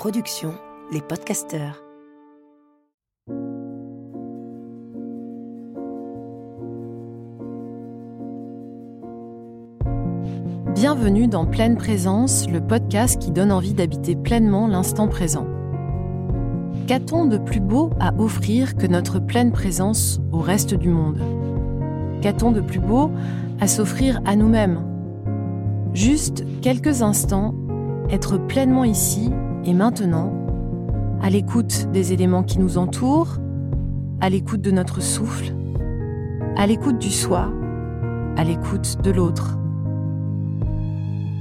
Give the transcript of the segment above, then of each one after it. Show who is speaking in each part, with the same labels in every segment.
Speaker 1: production Les Podcasteurs.
Speaker 2: Bienvenue dans Pleine Présence, le podcast qui donne envie d'habiter pleinement l'instant présent. Qu'a-t-on de plus beau à offrir que notre pleine présence au reste du monde? Qu'a-t-on de plus beau à s'offrir à nous-mêmes? Juste quelques instants, être pleinement ici et maintenant, à l'écoute des éléments qui nous entourent, à l'écoute de notre souffle, à l'écoute du soi, à l'écoute de l'autre.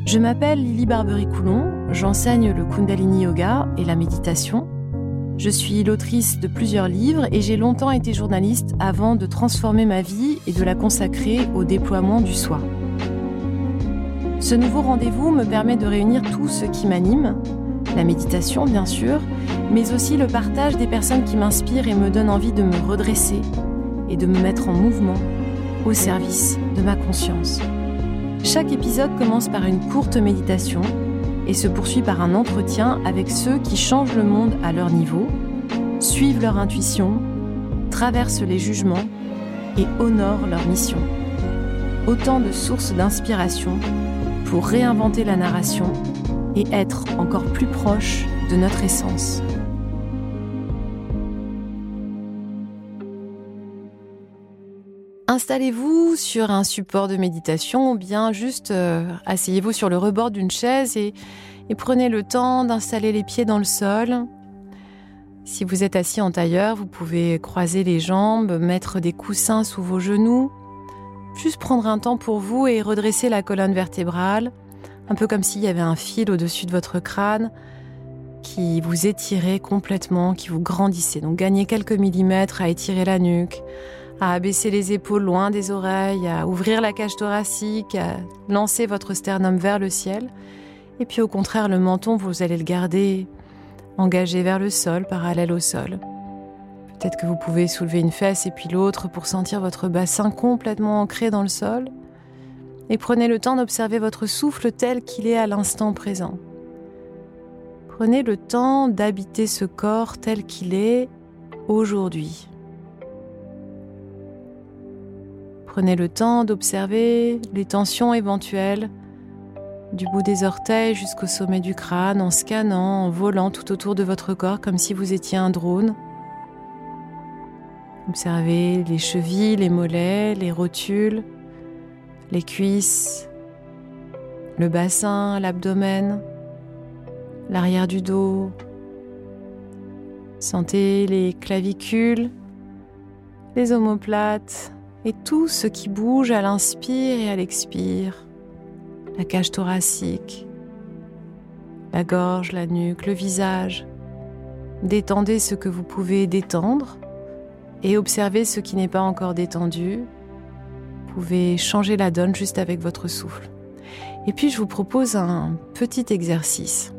Speaker 2: Je m'appelle Lily Barbery-Coulon, j'enseigne le Kundalini Yoga et la méditation. Je suis l'autrice de plusieurs livres et j'ai longtemps été journaliste avant de transformer ma vie et de la consacrer au déploiement du soi. Ce nouveau rendez-vous me permet de réunir tout ce qui m'anime, la méditation bien sûr, mais aussi le partage des personnes qui m'inspirent et me donnent envie de me redresser et de me mettre en mouvement au service de ma conscience. Chaque épisode commence par une courte méditation et se poursuit par un entretien avec ceux qui changent le monde à leur niveau, suivent leur intuition, traversent les jugements et honorent leur mission. Autant de sources d'inspiration pour réinventer la narration et être encore plus proche de notre essence. Installez-vous sur un support de méditation ou bien juste euh, asseyez-vous sur le rebord d'une chaise et, et prenez le temps d'installer les pieds dans le sol. Si vous êtes assis en tailleur, vous pouvez croiser les jambes, mettre des coussins sous vos genoux, juste prendre un temps pour vous et redresser la colonne vertébrale, un peu comme s'il y avait un fil au-dessus de votre crâne qui vous étirait complètement, qui vous grandissait. Donc gagnez quelques millimètres à étirer la nuque, à abaisser les épaules loin des oreilles, à ouvrir la cage thoracique, à lancer votre sternum vers le ciel. Et puis au contraire, le menton, vous allez le garder engagé vers le sol, parallèle au sol. Peut-être que vous pouvez soulever une fesse et puis l'autre pour sentir votre bassin complètement ancré dans le sol. Et prenez le temps d'observer votre souffle tel qu'il est à l'instant présent. Prenez le temps d'habiter ce corps tel qu'il est aujourd'hui. Prenez le temps d'observer les tensions éventuelles du bout des orteils jusqu'au sommet du crâne en scannant, en volant tout autour de votre corps comme si vous étiez un drone. Observez les chevilles, les mollets, les rotules, les cuisses, le bassin, l'abdomen, l'arrière du dos. Sentez les clavicules, les omoplates et tout ce qui bouge à l'inspire et à l'expire. La cage thoracique, la gorge, la nuque, le visage. Détendez ce que vous pouvez détendre et observez ce qui n'est pas encore détendu. Pouvez changer la donne juste avec votre souffle. Et puis je vous propose un petit exercice.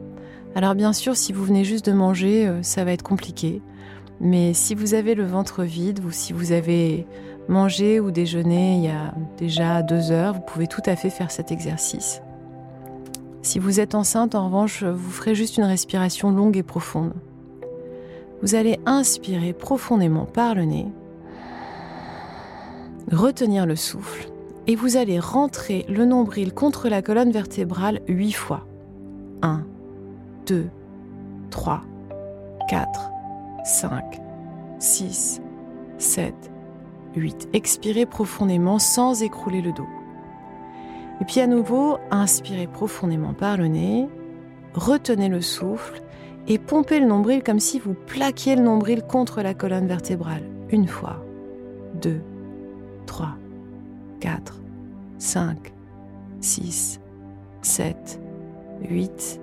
Speaker 2: Alors bien sûr, si vous venez juste de manger, euh, ça va être compliqué. Mais si vous avez le ventre vide ou si vous avez mangé ou déjeuné il y a déjà deux heures, vous pouvez tout à fait faire cet exercice. Si vous êtes enceinte, en revanche, vous ferez juste une respiration longue et profonde vous allez inspirer profondément par le nez, retenir le souffle et vous allez rentrer le nombril contre la colonne vertébrale huit fois. 1, 2, 3, 4, 5, 6, 7, 8. Expirez profondément sans écrouler le dos. Et puis à nouveau, inspirez profondément par le nez, retenez le souffle et pompez le nombril comme si vous plaquiez le nombril contre la colonne vertébrale. Une fois, deux, trois, quatre, cinq, six, sept, huit.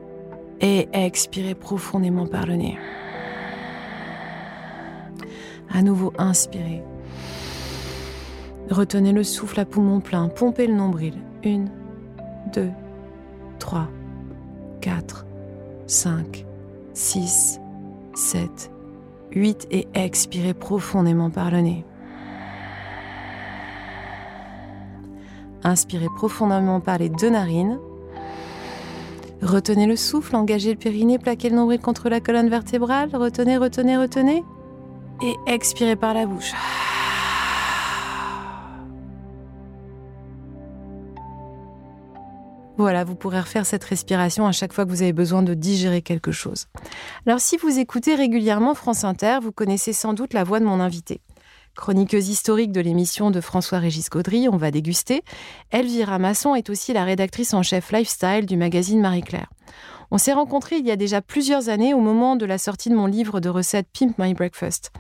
Speaker 2: Et expirez profondément par le nez. À nouveau, inspirez. Retenez le souffle à poumon plein, pompez le nombril. Une, deux, trois, quatre, cinq, 6, 7, 8 et expirez profondément par le nez. Inspirez profondément par les deux narines. Retenez le souffle, engagez le périnée, plaquez le nombril contre la colonne vertébrale. Retenez, retenez, retenez. Et expirez par la bouche. Voilà, vous pourrez refaire cette respiration à chaque fois que vous avez besoin de digérer quelque chose. Alors si vous écoutez régulièrement France Inter, vous connaissez sans doute la voix de mon invité. Chroniqueuse historique de l'émission de François-Régis Caudry, on va déguster, Elvira Masson est aussi la rédactrice en chef lifestyle du magazine Marie-Claire. On s'est rencontrés il y a déjà plusieurs années au moment de la sortie de mon livre de recettes Pimp My Breakfast.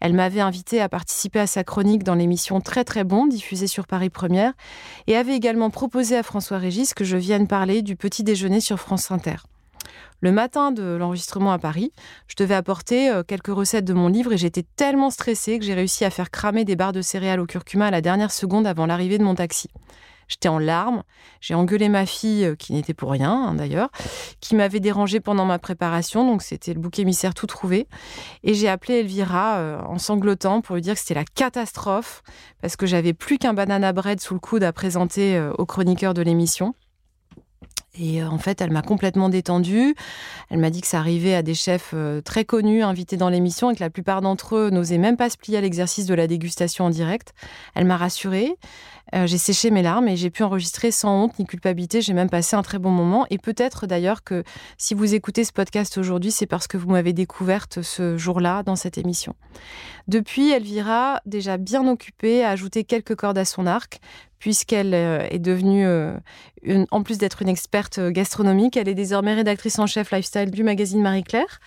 Speaker 2: Elle m'avait invité à participer à sa chronique dans l'émission Très très bon diffusée sur Paris Première et avait également proposé à François Régis que je vienne parler du petit déjeuner sur France Inter. Le matin de l'enregistrement à Paris, je devais apporter euh, quelques recettes de mon livre et j'étais tellement stressée que j'ai réussi à faire cramer des barres de céréales au curcuma à la dernière seconde avant l'arrivée de mon taxi. J'étais en larmes. J'ai engueulé ma fille, euh, qui n'était pour rien hein, d'ailleurs, qui m'avait dérangée pendant ma préparation. Donc c'était le bouc émissaire tout trouvé. Et j'ai appelé Elvira euh, en sanglotant pour lui dire que c'était la catastrophe parce que j'avais plus qu'un banana bread sous le coude à présenter euh, aux chroniqueurs de l'émission. Et en fait, elle m'a complètement détendue. Elle m'a dit que ça arrivait à des chefs très connus invités dans l'émission et que la plupart d'entre eux n'osaient même pas se plier à l'exercice de la dégustation en direct. Elle m'a rassurée. Euh, j'ai séché mes larmes et j'ai pu enregistrer sans honte ni culpabilité. J'ai même passé un très bon moment. Et peut-être d'ailleurs que si vous écoutez ce podcast aujourd'hui, c'est parce que vous m'avez découverte ce jour-là dans cette émission. Depuis, Elvira, déjà bien occupée, a ajouté quelques cordes à son arc, puisqu'elle euh, est devenue, euh, en plus d'être une experte gastronomique, elle est désormais rédactrice en chef lifestyle du magazine Marie-Claire.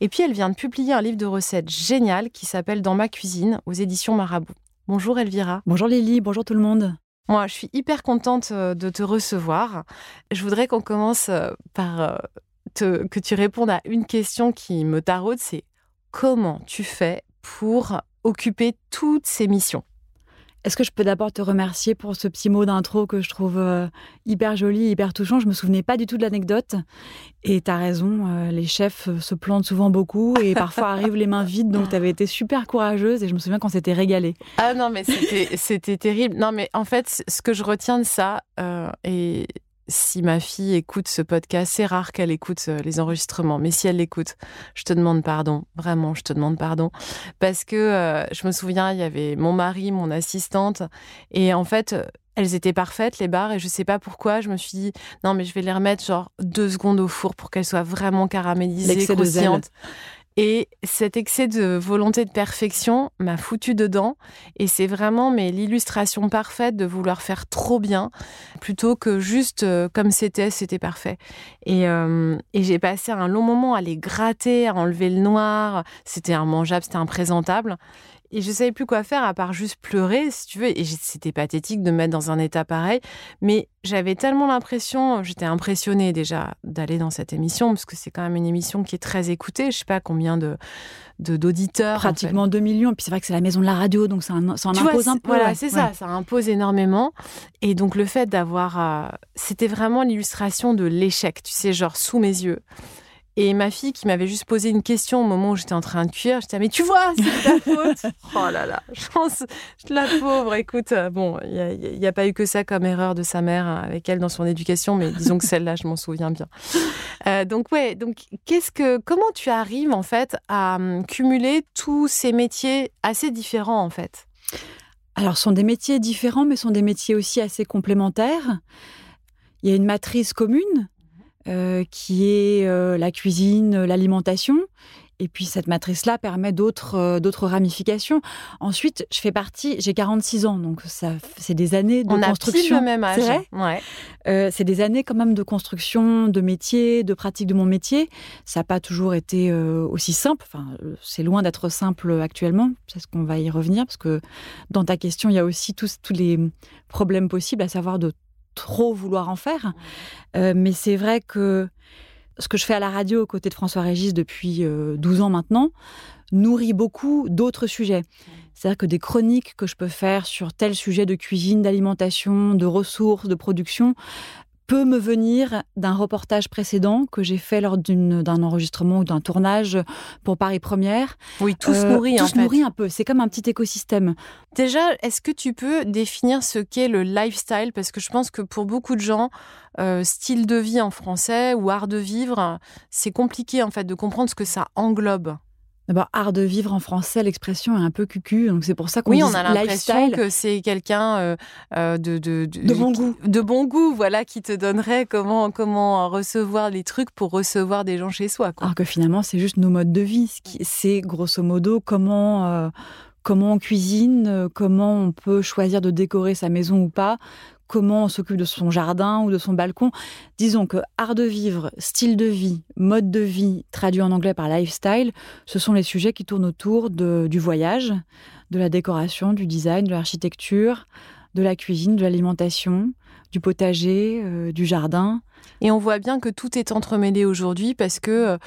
Speaker 2: Et puis, elle vient de publier un livre de recettes génial qui s'appelle Dans ma cuisine aux éditions Marabout. Bonjour Elvira.
Speaker 3: Bonjour Lily, bonjour tout le monde.
Speaker 2: Moi, je suis hyper contente euh, de te recevoir. Je voudrais qu'on commence euh, par euh, que tu répondes à une question qui me taraude, c'est comment tu fais pour occuper toutes ces missions?
Speaker 3: Est-ce que je peux d'abord te remercier pour ce petit mot d'intro que je trouve euh, hyper joli, hyper touchant? Je me souvenais pas du tout de l'anecdote. Et tu as raison, euh, les chefs euh, se plantent souvent beaucoup et parfois arrivent les mains vides. Donc tu avais été super courageuse et je me souviens qu'on s'était régalé.
Speaker 2: Ah non, mais c'était terrible. Non, mais en fait, ce que je retiens de ça, et si ma fille écoute ce podcast, c'est rare qu'elle écoute euh, les enregistrements, mais si elle l'écoute, je te demande pardon, vraiment, je te demande pardon, parce que euh, je me souviens, il y avait mon mari, mon assistante, et en fait, elles étaient parfaites, les barres, et je sais pas pourquoi, je me suis dit, non, mais je vais les remettre genre deux secondes au four pour qu'elles soient vraiment caramélisées, croustillantes. Et cet excès de volonté de perfection m'a foutu dedans. Et c'est vraiment mais l'illustration parfaite de vouloir faire trop bien plutôt que juste euh, comme c'était, c'était parfait. Et, euh, et j'ai passé un long moment à les gratter, à enlever le noir. C'était immangeable, c'était imprésentable. Et je savais plus quoi faire à part juste pleurer, si tu veux. Et c'était pathétique de me mettre dans un état pareil. Mais j'avais tellement l'impression, j'étais impressionnée déjà d'aller dans cette émission, parce que c'est quand même une émission qui est très écoutée. Je sais pas combien de d'auditeurs.
Speaker 3: Pratiquement 2 millions. Et puis c'est vrai que c'est la maison de la radio, donc ça, ça en impose un peu.
Speaker 2: Voilà, c'est ça, ça impose énormément. Et donc le fait d'avoir. Euh, c'était vraiment l'illustration de l'échec, tu sais, genre sous mes yeux. Et ma fille qui m'avait juste posé une question au moment où j'étais en train de cuire, j'étais mais tu vois, c'est ta faute. oh là là, je pense la pauvre. Écoute, euh, bon, il n'y a, pas eu que ça comme erreur de sa mère hein, avec elle dans son éducation, mais disons que celle-là, je m'en souviens bien. Euh, donc ouais, donc qu'est-ce que, comment tu arrives en fait à hum, cumuler tous ces métiers assez différents en fait?
Speaker 3: Alors, ce sont des métiers différents, mais sont des métiers aussi assez complémentaires. Il y a une matrice commune euh, qui est euh, la cuisine, l'alimentation. Et puis cette matrice-là permet d'autres euh, d'autres ramifications. Ensuite, je fais partie, j'ai 46 ans, donc ça c'est des années de
Speaker 2: On
Speaker 3: construction.
Speaker 2: On a le même âge.
Speaker 3: Ouais. c'est des années quand même de construction, de métier, de pratique de mon métier. Ça n'a pas toujours été aussi simple. Enfin, c'est loin d'être simple actuellement. C'est ce qu'on va y revenir parce que dans ta question, il y a aussi tous tous les problèmes possibles, à savoir de trop vouloir en faire. Euh, mais c'est vrai que ce que je fais à la radio aux côtés de François Régis depuis 12 euh, ans maintenant nourrit beaucoup d'autres sujets. C'est-à-dire que des chroniques que je peux faire sur tel sujet de cuisine, d'alimentation, de ressources, de production peut me venir d'un reportage précédent que j'ai fait lors d'un enregistrement ou d'un tournage pour Paris Première.
Speaker 2: Oui, tout se nourrit
Speaker 3: tout
Speaker 2: en
Speaker 3: se
Speaker 2: fait.
Speaker 3: nourrit un peu. C'est comme un petit écosystème.
Speaker 2: Déjà, est-ce que tu peux définir ce qu'est le lifestyle? Parce que je pense que pour beaucoup de gens, euh, style de vie en français ou art de vivre, c'est compliqué en fait de comprendre ce que ça englobe.
Speaker 3: D'abord, art de vivre en français, l'expression est un peu cucu, donc c'est pour ça qu'on
Speaker 2: Oui,
Speaker 3: dit
Speaker 2: on a l'impression
Speaker 3: lifestyle.
Speaker 2: que c'est quelqu'un euh, euh, de, de,
Speaker 3: De bon goût.
Speaker 2: de bon goût, voilà, qui te donnerait comment comment recevoir les trucs pour recevoir des gens chez soi. Quoi.
Speaker 3: Alors que finalement, c'est juste nos modes de vie. C'est grosso modo comment, euh, comment on cuisine, comment on peut choisir de décorer sa maison ou pas, comment on s'occupe de son jardin ou de son balcon. Disons que art de vivre, style de vie, mode de vie, traduit en anglais par lifestyle, ce sont les sujets qui tournent autour du voyage, de la décoration, du design, de l'architecture, de la cuisine, de l'alimentation, du potager, euh, du jardin.
Speaker 2: Et on voit bien que tout est entremêlé aujourd'hui parce que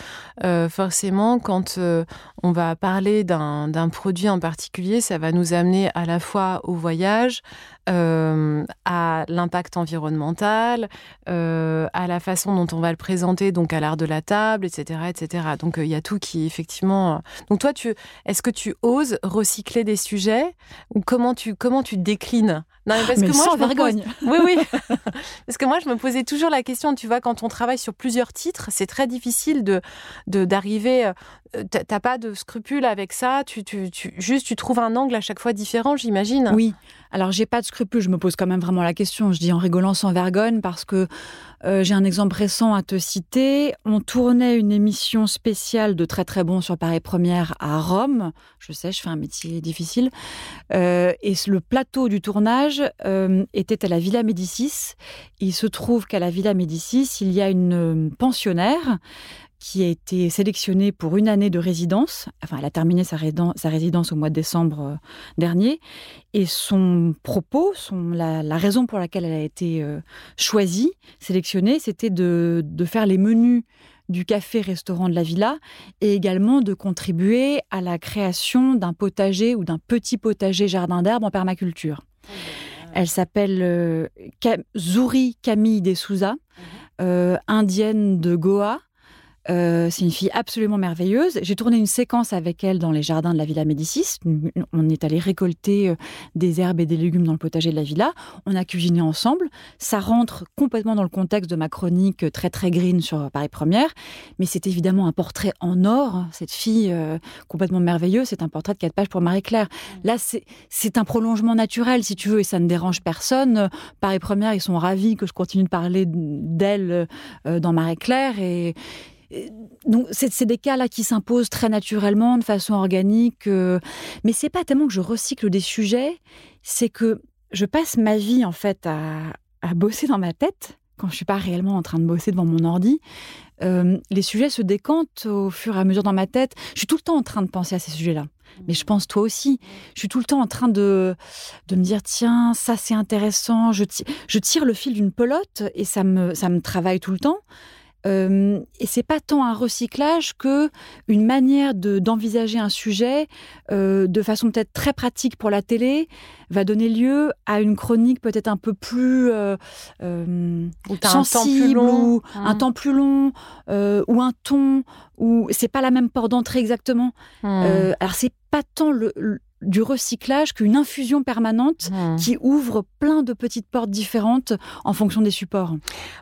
Speaker 2: euh, forcément, quand euh, on va parler d'un produit en particulier, ça va nous amener à la fois au voyage, euh, à l'impact environnemental, euh, à la façon dont on va le présenter, donc à l'art de la table, etc., etc. Donc euh, il y a tout qui effectivement. euh, Donc toi, tu, est-ce que tu oses recycler des sujets ou comment tu comment tu déclines? Non, mais parce
Speaker 3: Mais
Speaker 2: que moi,
Speaker 3: sans
Speaker 2: je pose-
Speaker 3: vergogne.
Speaker 2: oui, oui. Parce que moi, je me posais toujours la question, tu vois, quand on travaille sur plusieurs titres, c'est très difficile de de- d'arriver. euh, t'as- pas de scrupules avec ça. Tu, tu, tu- juste, tu trouves un angle à chaque fois différent, j'imagine.
Speaker 3: Oui, alors j'ai pas de scrupules, je me pose quand même vraiment la question. Je dis en rigolant sans vergogne parce que euh, j'ai un exemple récent à te citer. On tournait une émission spéciale de très très bon sur Paris Première à Rome. Je sais, je fais un métier difficile. Euh, et le plateau du tournage euh, était à la Villa Médicis. Il se trouve qu'à la Villa Médicis, il y a une pensionnaire qui a été sélectionnée pour une année de résidence. Enfin, elle a terminé sa, résidence au mois de décembre euh, dernier. Et son propos, son, la, la raison pour laquelle elle a été euh, choisie, sélectionnée, c'était de, de faire les menus du café-restaurant de la villa et également de contribuer à la création d'un potager ou d'un petit potager jardin d'herbe en permaculture. Elle s'appelle euh, Ca- Zouri Camille de Souza, euh, indienne de Goa. Euh, c'est une fille absolument merveilleuse. J'ai tourné une séquence avec elle dans les jardins de la Villa Médicis. On est allé récolter euh, des herbes et des légumes dans le potager de la villa. On a cuisiné ensemble. Ça rentre complètement dans le contexte de ma chronique euh, très très green sur Paris Première. Mais c'est évidemment un portrait en or. Cette fille euh, complètement merveilleuse, c'est un portrait de quatre pages pour Marie-Claire. Là, c'est un prolongement naturel, si tu veux, et ça ne dérange personne. Paris Première, ils sont ravis que je continue de parler d'elle euh, dans Marie-Claire. Et donc, c'est des cas là qui s'imposent très naturellement, de façon organique. euh, mais c'est pas tellement que je recycle des sujets, c'est que je passe ma vie en fait à, bosser dans ma tête quand je suis pas réellement en train de bosser devant mon ordi. Euh, les sujets se décantent au fur et à mesure dans ma tête. Je suis tout le temps en train de penser à ces sujets-là. Mais je pense toi aussi. Je suis tout le temps en train de, me dire tiens, ça c'est intéressant. Je, je tire le fil d'une pelote et ça me, ça me travaille tout le temps. Euh, et c'est pas tant un recyclage que une manière de d'envisager un sujet euh, de façon peut-être très pratique pour la télé va donner lieu à une chronique peut-être un peu plus euh,
Speaker 2: Ou un
Speaker 3: sensible
Speaker 2: plus long.
Speaker 3: ou un temps plus long euh, ou un ton ou c'est pas la même porte d'entrée exactement. Euh, alors c'est pas tant le, le- du recyclage qu'une infusion permanente
Speaker 2: Hmm.
Speaker 3: qui ouvre plein de petites portes différentes en fonction des supports.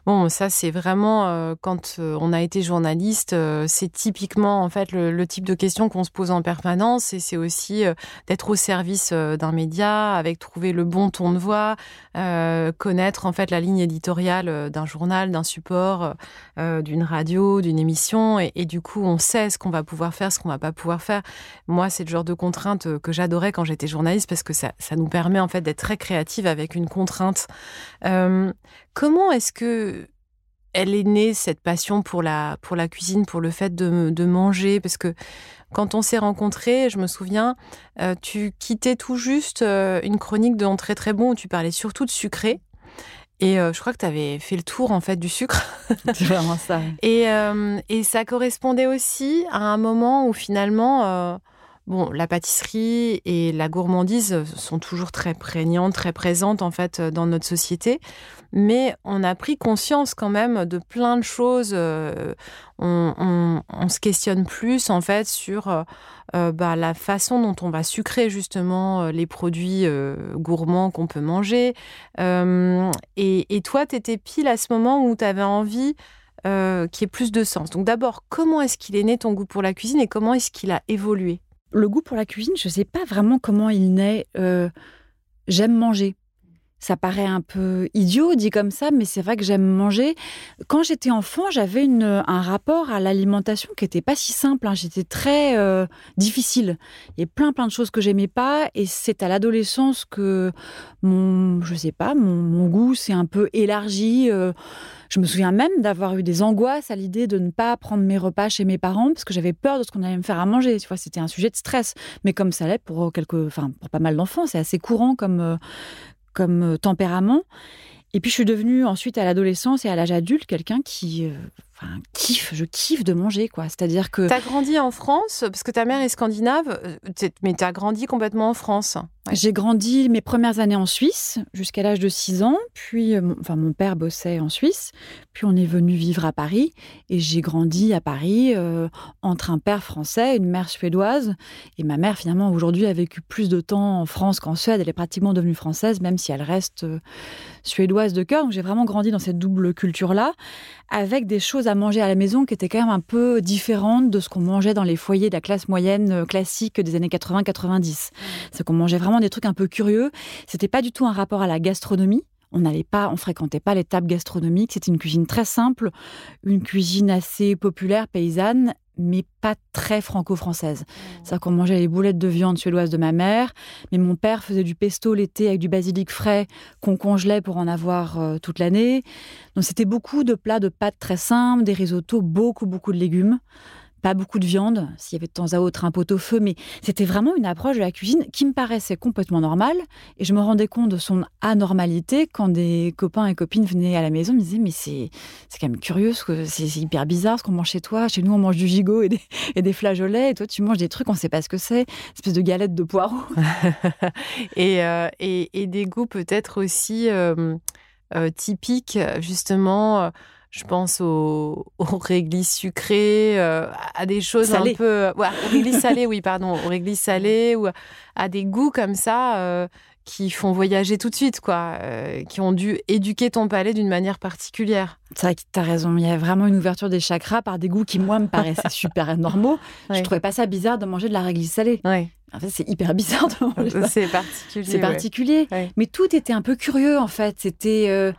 Speaker 2: Bon, ça c'est vraiment euh, quand euh, on a été journaliste, euh, c'est typiquement en fait le, le type de questions qu'on se pose en permanence et c'est aussi euh, d'être au service d'un média, avec trouver le bon ton de voix, connaître en fait la ligne éditoriale d'un journal, d'un support, d'une radio, d'une émission et, et du coup on sait ce qu'on va pouvoir faire, ce qu'on va pas pouvoir faire. Moi, c'est le genre de contrainte que j'adorais quand j'étais journaliste parce que ça, ça nous permet en fait d'être très créative avec une contrainte. Euh, comment est-ce que elle est née cette passion pour la pour la cuisine, pour le fait de, de manger? Parce que quand on s'est rencontrés, je me souviens, euh, tu quittais tout juste euh, une chronique de très très bon où tu parlais surtout de sucré. Et euh, je crois que tu avais fait le tour en fait du sucre.
Speaker 3: C'est vraiment ça.
Speaker 2: Et, euh, et ça correspondait aussi à un moment où finalement, bon, la pâtisserie et la gourmandise sont toujours très prégnantes, très présentes en fait dans notre société, mais on a pris conscience quand même de plein de choses. Euh, on, se questionne plus en fait sur euh, euh, bah, la façon dont on va sucrer justement les produits gourmands qu'on peut manger. Et, toi, tu étais pile à ce moment où tu avais envie euh, qui ait plus de sens. Donc d'abord, comment est-ce qu'il est né ton goût pour la cuisine et comment est-ce qu'il a évolué?
Speaker 3: Le goût pour la cuisine, je ne sais pas vraiment comment il naît. Euh, j'aime manger. Ça paraît un peu idiot dit comme ça, mais c'est vrai que j'aime manger. Quand j'étais enfant, j'avais un rapport à l'alimentation qui n'était pas si simple. Hein. J'étais très euh, difficile. Il y a plein plein de choses que j'aimais pas, et c'est à l'adolescence que mon, je sais pas, mon, goût s'est un peu élargi. Euh. je me souviens même d'avoir eu des angoisses à l'idée de ne pas prendre mes repas chez mes parents parce que j'avais peur de ce qu'on allait me faire à manger. Tu vois, c'était un sujet de stress. Mais comme ça l'est pour quelques, enfin pour pas mal d'enfants, c'est assez courant comme euh, comme euh, tempérament. Et puis je suis devenue ensuite à l'adolescence et à l'âge adulte quelqu'un qui euh, enfin, kiffe, je kiffe de manger quoi. C'est-à-dire que
Speaker 2: Tu as grandi en France parce que ta mère est scandinave, euh, mais tu as grandi complètement en France.
Speaker 3: J'ai grandi mes premières années en Suisse jusqu'à l'âge de 6 ans, puis euh, mon, enfin mon père bossait en Suisse, puis on est venu vivre à Paris et j'ai grandi à Paris euh, entre un père français, une mère suédoise et ma mère finalement aujourd'hui a vécu plus de temps en France qu'en Suède, elle est pratiquement devenue française même si elle reste euh, suédoise de cœur. Donc j'ai vraiment grandi dans cette double culture là avec des choses à manger à la maison qui étaient quand même un peu différentes de ce qu'on mangeait dans les foyers de la classe moyenne classique des années 80-90. C'est qu'on mangeait vraiment des trucs un peu curieux. C'était pas du tout un rapport à la gastronomie. On n'allait pas, on fréquentait pas les tables gastronomiques. C'était une cuisine très simple, une cuisine assez populaire, paysanne, mais pas très franco-française. Mmh. C'est-à-dire qu'on mangeait les boulettes de viande suédoise de ma mère, mais mon père faisait du pesto l'été avec du basilic frais qu'on congelait pour en avoir euh, toute l'année. Donc c'était beaucoup de plats de pâtes très simples, des risottos, beaucoup, beaucoup de légumes pas beaucoup de viande, s'il y avait de temps à autre un pot au feu, mais c'était vraiment une approche de la cuisine qui me paraissait complètement normale. Et je me rendais compte de son anormalité quand des copains et copines venaient à la maison, me disaient Mais c'est quand même curieux, c'est hyper bizarre ce qu'on mange chez toi. Chez nous, on mange du gigot et des, et des flageolets, et toi, tu manges des trucs, on ne sait pas ce que c'est, espèce de galette de poireaux.
Speaker 2: Euh, et, et, des goûts peut-être aussi euh, euh, typiques, justement je pense aux, réglisses sucrées, euh, à des choses un peu. Ouais, aux réglisses salées, oui, pardon, aux réglisses salées, ou à des goûts comme ça euh, qui font voyager tout de suite, quoi, euh, qui ont dû éduquer ton palais d'une manière particulière.
Speaker 3: C'est vrai que tu as raison, il y a vraiment une ouverture des chakras par des goûts qui, moi, me paraissaient super normaux. Je trouvais pas ça bizarre de manger de la réglisse salée.
Speaker 2: Ouais.
Speaker 3: En fait, c'est hyper bizarre de manger
Speaker 2: C'est particulier.
Speaker 3: C'est particulier. Mais tout était un peu curieux, en fait. C'était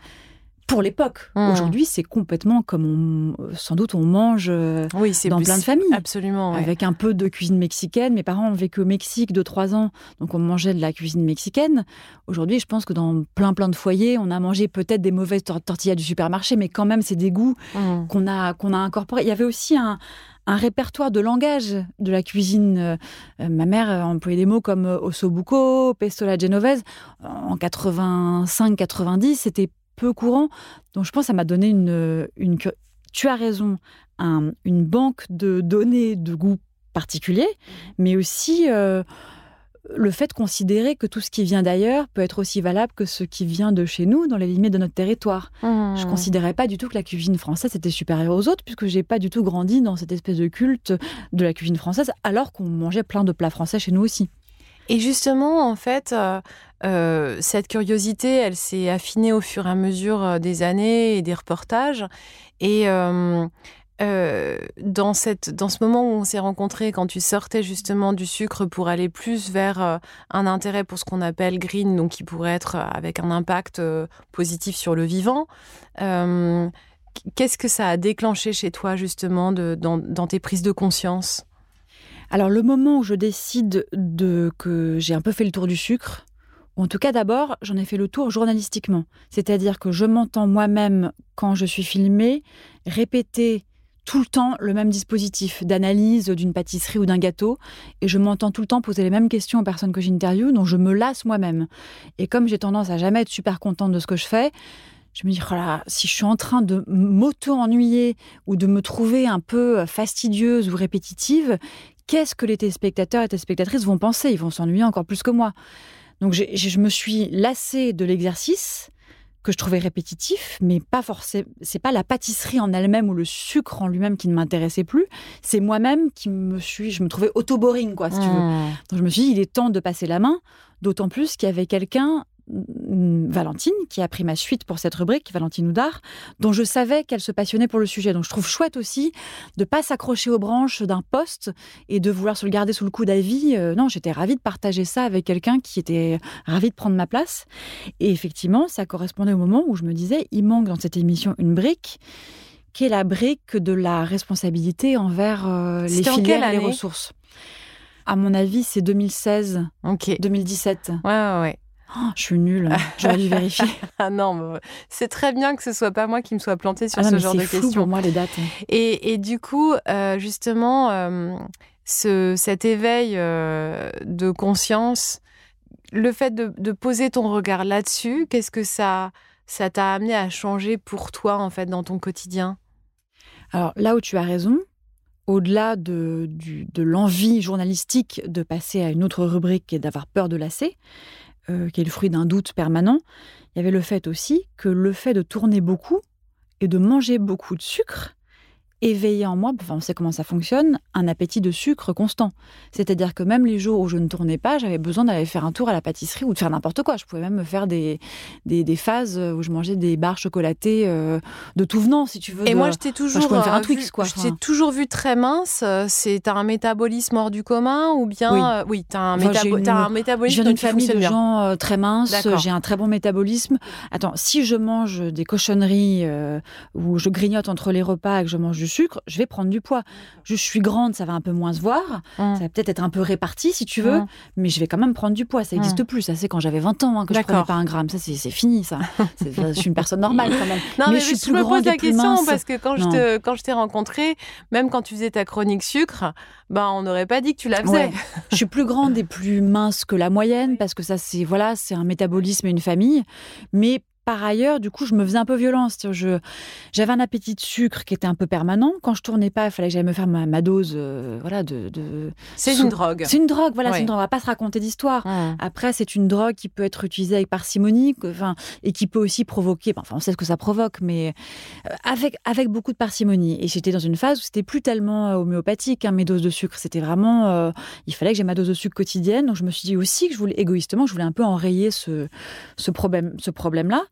Speaker 3: pour l'époque. Mmh. Aujourd'hui, c'est complètement comme on, sans doute on mange euh, oui, dans plein de familles.
Speaker 2: Absolument.
Speaker 3: Avec un peu de cuisine mexicaine. Mes parents ont vécu au Mexique de trois ans, donc on mangeait de la cuisine mexicaine. Aujourd'hui, je pense que dans plein plein de foyers, on a mangé peut-être des mauvaises tortillas du supermarché, mais quand même, c'est des goûts mmh. qu'on a qu'on a incorporés. Il y avait aussi un, un répertoire de langage de la cuisine. Euh, ma mère employait des mots comme ossobuco, pesto la genovese. En 85-90, c'était peu courant. Donc je pense que ça m'a donné une, une... Tu as raison, une banque de données de goût particulier, mmh. mais aussi euh, le fait de considérer que tout ce qui vient d'ailleurs peut être aussi valable que ce qui vient de chez nous, dans les limites de notre territoire. Je ne mmh. considérais pas du tout que la cuisine française était supérieure aux autres, puisque j'ai pas du tout grandi dans cette espèce de culte de la cuisine française, alors qu'on mangeait plein de plats français chez nous aussi.
Speaker 2: Et justement, en fait, euh, euh, cette curiosité, elle s'est affinée au fur et à mesure euh, des années et des reportages. Et dans, cette, dans ce moment où on s'est rencontrés, quand tu sortais justement du sucre pour aller plus vers un intérêt pour ce qu'on appelle green, donc qui pourrait être avec un impact positif sur le vivant, qu'est-ce que ça a déclenché chez toi justement dans, dans tes prises de conscience?
Speaker 3: Alors le moment où je décide de que j'ai un peu fait le tour du sucre, en tout cas d'abord j'en ai fait le tour journalistiquement, c'est-à-dire que je m'entends moi-même quand je suis filmée répéter tout le temps le même dispositif d'analyse d'une pâtisserie ou d'un gâteau, et je m'entends tout le temps poser les mêmes questions aux personnes que j'interviewe, dont je me lasse moi-même. Et comme j'ai tendance à jamais être super contente de ce que je fais, je me dis, oh si je suis en train de m'auto-ennuyer ou de me trouver un peu fastidieuse ou répétitive, qu'est-ce que les téléspectateurs et téléspectatrices vont penser? Ils vont s'ennuyer encore plus que moi. Donc je me suis lassée de l'exercice que je trouvais répétitif, mais pas forcément. C'est pas la pâtisserie en elle-même ou le sucre en lui-même qui ne m'intéressait plus. C'est moi-même qui me suis. Je me trouvais auto-boring, quoi, si tu veux. Mmh. Donc je me suis dit, il est temps de passer la main. D'autant plus qu'il y avait quelqu'un Valentine, qui a pris ma suite pour cette rubrique, Valentine Houdard, dont je savais qu'elle se passionnait pour le sujet. Donc je trouve chouette aussi de pas s'accrocher aux branches d'un poste et de vouloir se le garder sous le coude à vie. Euh, non, j'étais ravie de partager ça avec quelqu'un qui était ravi de prendre ma place. Et effectivement, ça correspondait au moment où je me disais, il manque dans cette émission une brique qui est la brique de la responsabilité envers euh, les filières et les ressources? À mon avis, c'est 2016, 2017.
Speaker 2: Ouais, ouais, ouais.
Speaker 3: Oh, je suis nulle. J'aurais dû vérifier.
Speaker 2: ah non, c'est très bien que ce soit pas moi qui me soit plantée sur ah ce genre de questions.
Speaker 3: pour moi les dates.
Speaker 2: Et, et du coup, euh, justement, euh, ce, cet éveil euh, de conscience, le fait de, de poser ton regard là-dessus, qu'est-ce que ça ça t'a amené à changer pour toi en fait dans ton quotidien?
Speaker 3: Alors là où tu as raison, au-delà de, de l'envie journalistique de passer à une autre rubrique et d'avoir peur de lasser, euh, qui est le fruit d'un doute permanent, il y avait le fait aussi que le fait de tourner beaucoup et de manger beaucoup de sucre éveiller en moi, enfin on sait comment ça fonctionne, un appétit de sucre constant. C'est-à-dire que même les jours où je ne tournais pas, j'avais besoin d'aller faire un tour à la pâtisserie ou de faire n'importe quoi. Je pouvais même me faire des, des, phases où je mangeais des barres chocolatées euh, de tout venant, si tu veux.
Speaker 2: Et moi, je t'ai toujours, faire un Twix, quoi. Je t'ai toujours vu très mince. C'est un métabolisme hors du commun ou bien, oui, tu as, un, un métabolisme.
Speaker 3: Je viens d'une famille de gens euh, très minces. J'ai un très bon métabolisme. Attends, si je mange des cochonneries euh, ou je grignote entre les repas et que je mange du sucre, je vais prendre du poids. Je suis grande, ça va un peu moins se voir. Mmh. Ça va peut-être être un peu réparti, si tu veux, mmh. mais je vais quand même prendre du poids. Ça n'existe mmh. plus. Ça, c'est quand j'avais 20 ans hein, que je prenais pas un gramme. Ça, c'est fini, ça. je suis une personne normale quand même.
Speaker 2: Non, mais, je, suis me pose la question parce que quand je, te, quand je t'ai rencontré, même quand tu faisais ta chronique sucre, ben, on n'aurait pas dit que tu la faisais.
Speaker 3: je suis plus grande et plus mince que la moyenne parce que ça, c'est voilà, c'est un métabolisme et une famille. Mais par ailleurs, du coup, je me faisais un peu violence. Je, j'avais un appétit de sucre qui était un peu permanent. Quand je tournais pas, il fallait que j'aille me faire ma, dose, euh, voilà, de.
Speaker 2: c'est une drogue.
Speaker 3: C'est une drogue, voilà. C'est une drogue. On va pas se raconter d'histoire. Mmh. Après, c'est une drogue qui peut être utilisée avec parcimonie, enfin, et qui peut aussi provoquer. Enfin, on sait ce que ça provoque, mais euh, avec avec beaucoup de parcimonie. Et j'étais dans une phase où c'était plus tellement euh, homéopathique hein, mes doses de sucre. C'était vraiment, il fallait que j'ai ma dose de sucre quotidienne. Donc je me suis dit aussi que je voulais égoïstement, je voulais un peu enrayer ce ce problème, ce problème-là.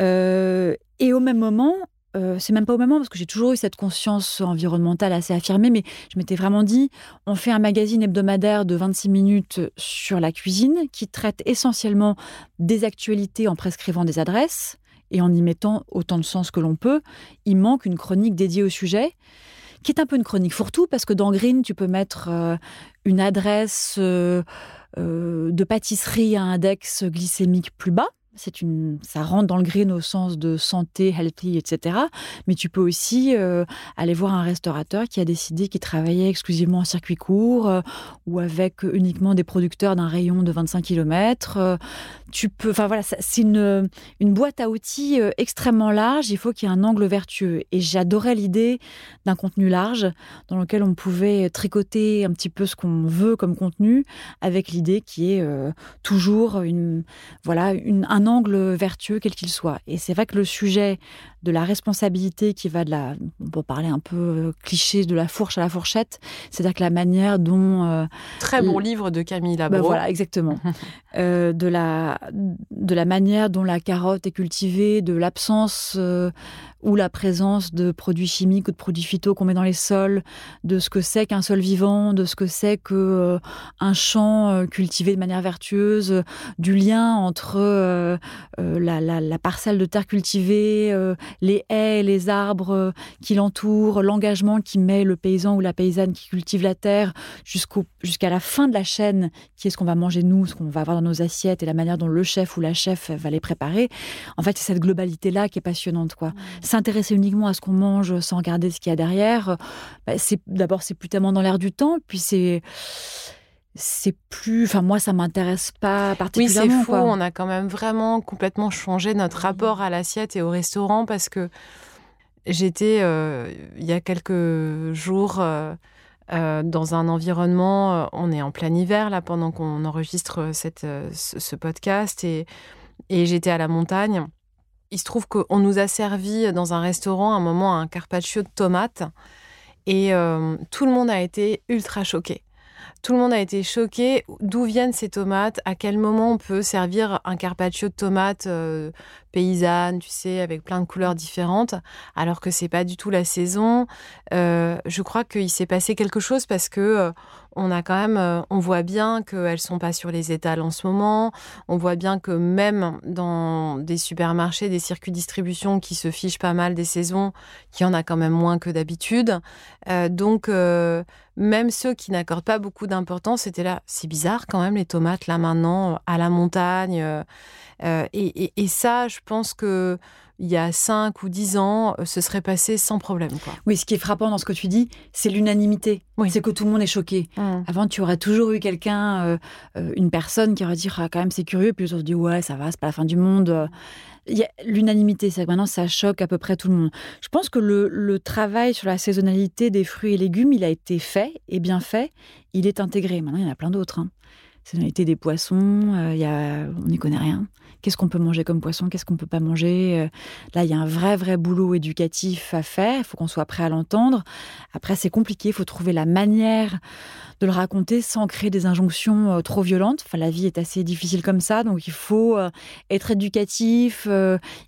Speaker 3: Euh, et au même moment, euh, c'est même pas au même moment parce que j'ai toujours eu cette conscience environnementale assez affirmée, mais je m'étais vraiment dit, on fait un magazine hebdomadaire de 26 minutes sur la cuisine qui traite essentiellement des actualités en prescrivant des adresses et en y mettant autant de sens que l'on peut. Il manque une chronique dédiée au sujet qui est un peu une chronique fourre-tout parce que dans Green, tu peux mettre euh, une adresse de pâtisserie à index glycémique plus bas c'est une, ça rentre dans le green au sens de santé, healthy, etc. Mais tu peux aussi euh, aller voir un restaurateur qui a décidé qu'il travaillait exclusivement en circuit court euh, ou avec uniquement des producteurs d'un rayon de 25 km. Euh, tu peux, enfin voilà, c'est une, une boîte à outils extrêmement large. Il faut qu'il y ait un angle vertueux. Et j'adorais l'idée d'un contenu large dans lequel on pouvait tricoter un petit peu ce qu'on veut comme contenu avec l'idée qui est toujours une, voilà, une, un angle vertueux quel qu'il soit. Et c'est vrai que le sujet de la responsabilité qui va de la, on peut parler un peu euh, cliché, de la fourche à la fourchette, c'est-à-dire que la manière dont... Euh,
Speaker 2: Très bon livre de Camille Labro.
Speaker 3: Ben voilà, exactement. Euh, de, la, de la manière dont la carotte est cultivée, de l'absence ou la présence de produits chimiques ou de produits phyto qu'on met dans les sols, de ce que c'est qu'un sol vivant, de ce que c'est que un champ cultivé de manière vertueuse, du lien entre euh, la, la, parcelle de terre cultivée, les haies, les arbres qui l'entourent, l'engagement qui met le paysan ou la paysanne qui cultive la terre jusqu'à la fin de la chaîne, qui est ce qu'on va manger nous, ce qu'on va avoir dans nos assiettes et la manière dont le chef ou la chef va les préparer. En fait, c'est cette globalité là qui est passionnante, quoi. Mmh s'intéresser uniquement à ce qu'on mange sans regarder ce qu'il y a derrière, bah, c'est d'abord c'est plus tellement dans l'air du temps, puis c'est c'est plus, enfin moi ça m'intéresse pas particulièrement.
Speaker 2: Oui, c'est fou. On a quand même vraiment complètement changé notre rapport à l'assiette et au restaurant parce que j'étais euh, il y a quelques jours. Euh, dans un environnement, on est en plein hiver là pendant qu'on enregistre cette, ce, podcast et, et j'étais à la montagne. Il se trouve qu'on nous a servi dans un restaurant à un moment un carpaccio de tomates et tout le monde a été ultra choqué. Tout le monde a été choqué. D'où viennent ces tomates? À quel moment on peut servir un carpaccio de tomates euh, paysanne, tu sais, avec plein de couleurs différentes, alors que c'est pas du tout la saison euh, Je crois qu'il s'est passé quelque chose parce que euh, on a quand même, on voit bien qu'elles sont pas sur les étals en ce moment. On voit bien que même dans des supermarchés, des circuits de distribution qui se fichent pas mal des saisons, qu'il y en a quand même moins que d'habitude. donc même ceux qui n'accordent pas beaucoup d'importance c'était là. C'est bizarre quand même les tomates là maintenant à la montagne. Euh, euh, et, ça, je pense que il y a 5 ou 10 ans, ce serait passé sans problème. Quoi.
Speaker 3: Oui, ce qui est frappant dans ce que tu dis, c'est l'unanimité. C'est que tout le monde est choqué. Mmh. Avant, tu aurais toujours eu quelqu'un, euh, une personne qui aurait dit ah, quand même c'est curieux, puis les autres dit ouais, ça va, c'est pas la fin du monde. L'unanimité, c'est que maintenant ça choque à peu près tout le monde. Je pense que le, travail sur la saisonnalité des fruits et légumes, il a été fait et bien fait. Il est intégré. Maintenant, il y en a plein d'autres. Hein. Saisonnalité des poissons, euh, il y a, on n'y connaît rien. Qu'est-ce qu'on peut manger comme poisson? Qu'est-ce qu'on ne peut pas manger? Euh, Là, il y a un vrai, vrai boulot éducatif à faire. Il faut qu'on soit prêt à l'entendre. Après, c'est compliqué. Il faut trouver la manière de le raconter sans créer des injonctions euh, trop violentes. Enfin, la vie est assez difficile comme ça, donc il faut euh, être éducatif,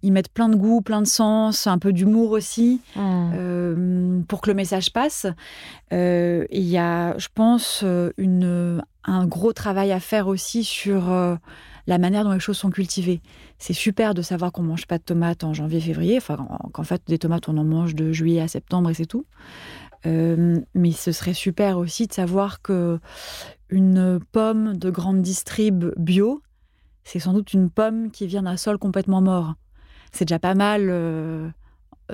Speaker 3: y mettre plein de goût, plein de sens, un peu d'humour aussi, mmh. pour que le message passe. Il y a, je pense, une, un gros travail à faire aussi sur la manière dont les choses sont cultivées. C'est super de savoir qu'on mange pas de tomates en janvier-février, enfin qu'en fait des tomates on en mange de juillet à septembre et c'est tout. Euh, mais ce serait super aussi de savoir que une pomme de grande distrib bio, c'est sans doute une pomme qui vient d'un sol complètement mort. C'est déjà pas mal euh,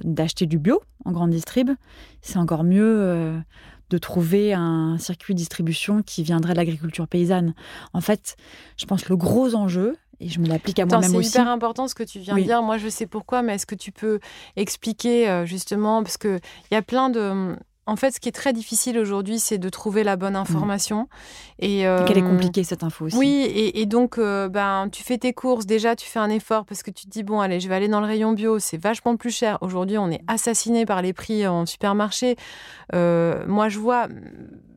Speaker 3: d'acheter du bio en grande distrib. C'est encore mieux euh, de trouver un circuit de distribution qui viendrait de l'agriculture paysanne. En fait, je pense que le gros enjeu, et je me l'applique à moi-même aussi.
Speaker 2: C'est hyper important ce que tu viens de dire. Moi, je sais pourquoi, mais est-ce que tu peux expliquer euh, justement, parce qu'il y a plein de en fait, ce qui est très difficile aujourd'hui, c'est de trouver la bonne mmh. information.
Speaker 3: Et, euh, qu'elle est compliquée, cette info aussi.
Speaker 2: Oui, et, donc, euh, ben, tu fais tes courses, déjà, tu fais un effort parce que tu te dis, bon, allez, je vais aller dans le rayon bio, c'est vachement plus cher. Aujourd'hui, on est assassiné par les prix en supermarché. Euh, moi, je vois,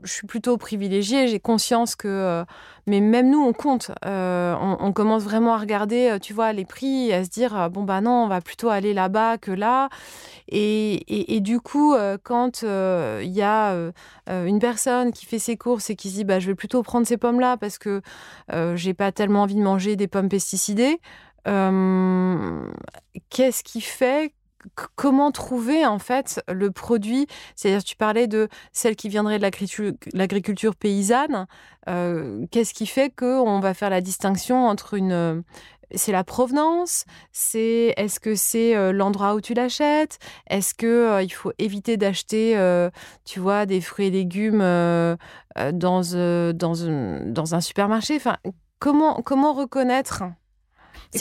Speaker 2: je suis plutôt privilégiée, j'ai conscience que mais même nous, on compte. Euh, on, commence vraiment à regarder, euh, tu vois, les prix, à se dire, euh, bon, bah non, on va plutôt aller là-bas que là. Et, du coup, quand il y a une personne qui fait ses courses et qui se dit, bah, je vais plutôt prendre ces pommes-là parce que j'ai pas tellement envie de manger des pommes pesticidées, qu'est-ce qui fait comment trouver en fait le produit? C'est-à-dire, tu parlais de celle qui viendrait de l'agriculture paysanne. Euh, qu'est-ce qui fait qu'on va faire la distinction entre une c'est la provenance, c'est est-ce que c'est euh, l'endroit où tu l'achètes, est-ce que euh, il faut éviter d'acheter, tu vois, des fruits et légumes dans, un supermarché? Enfin, comment reconnaître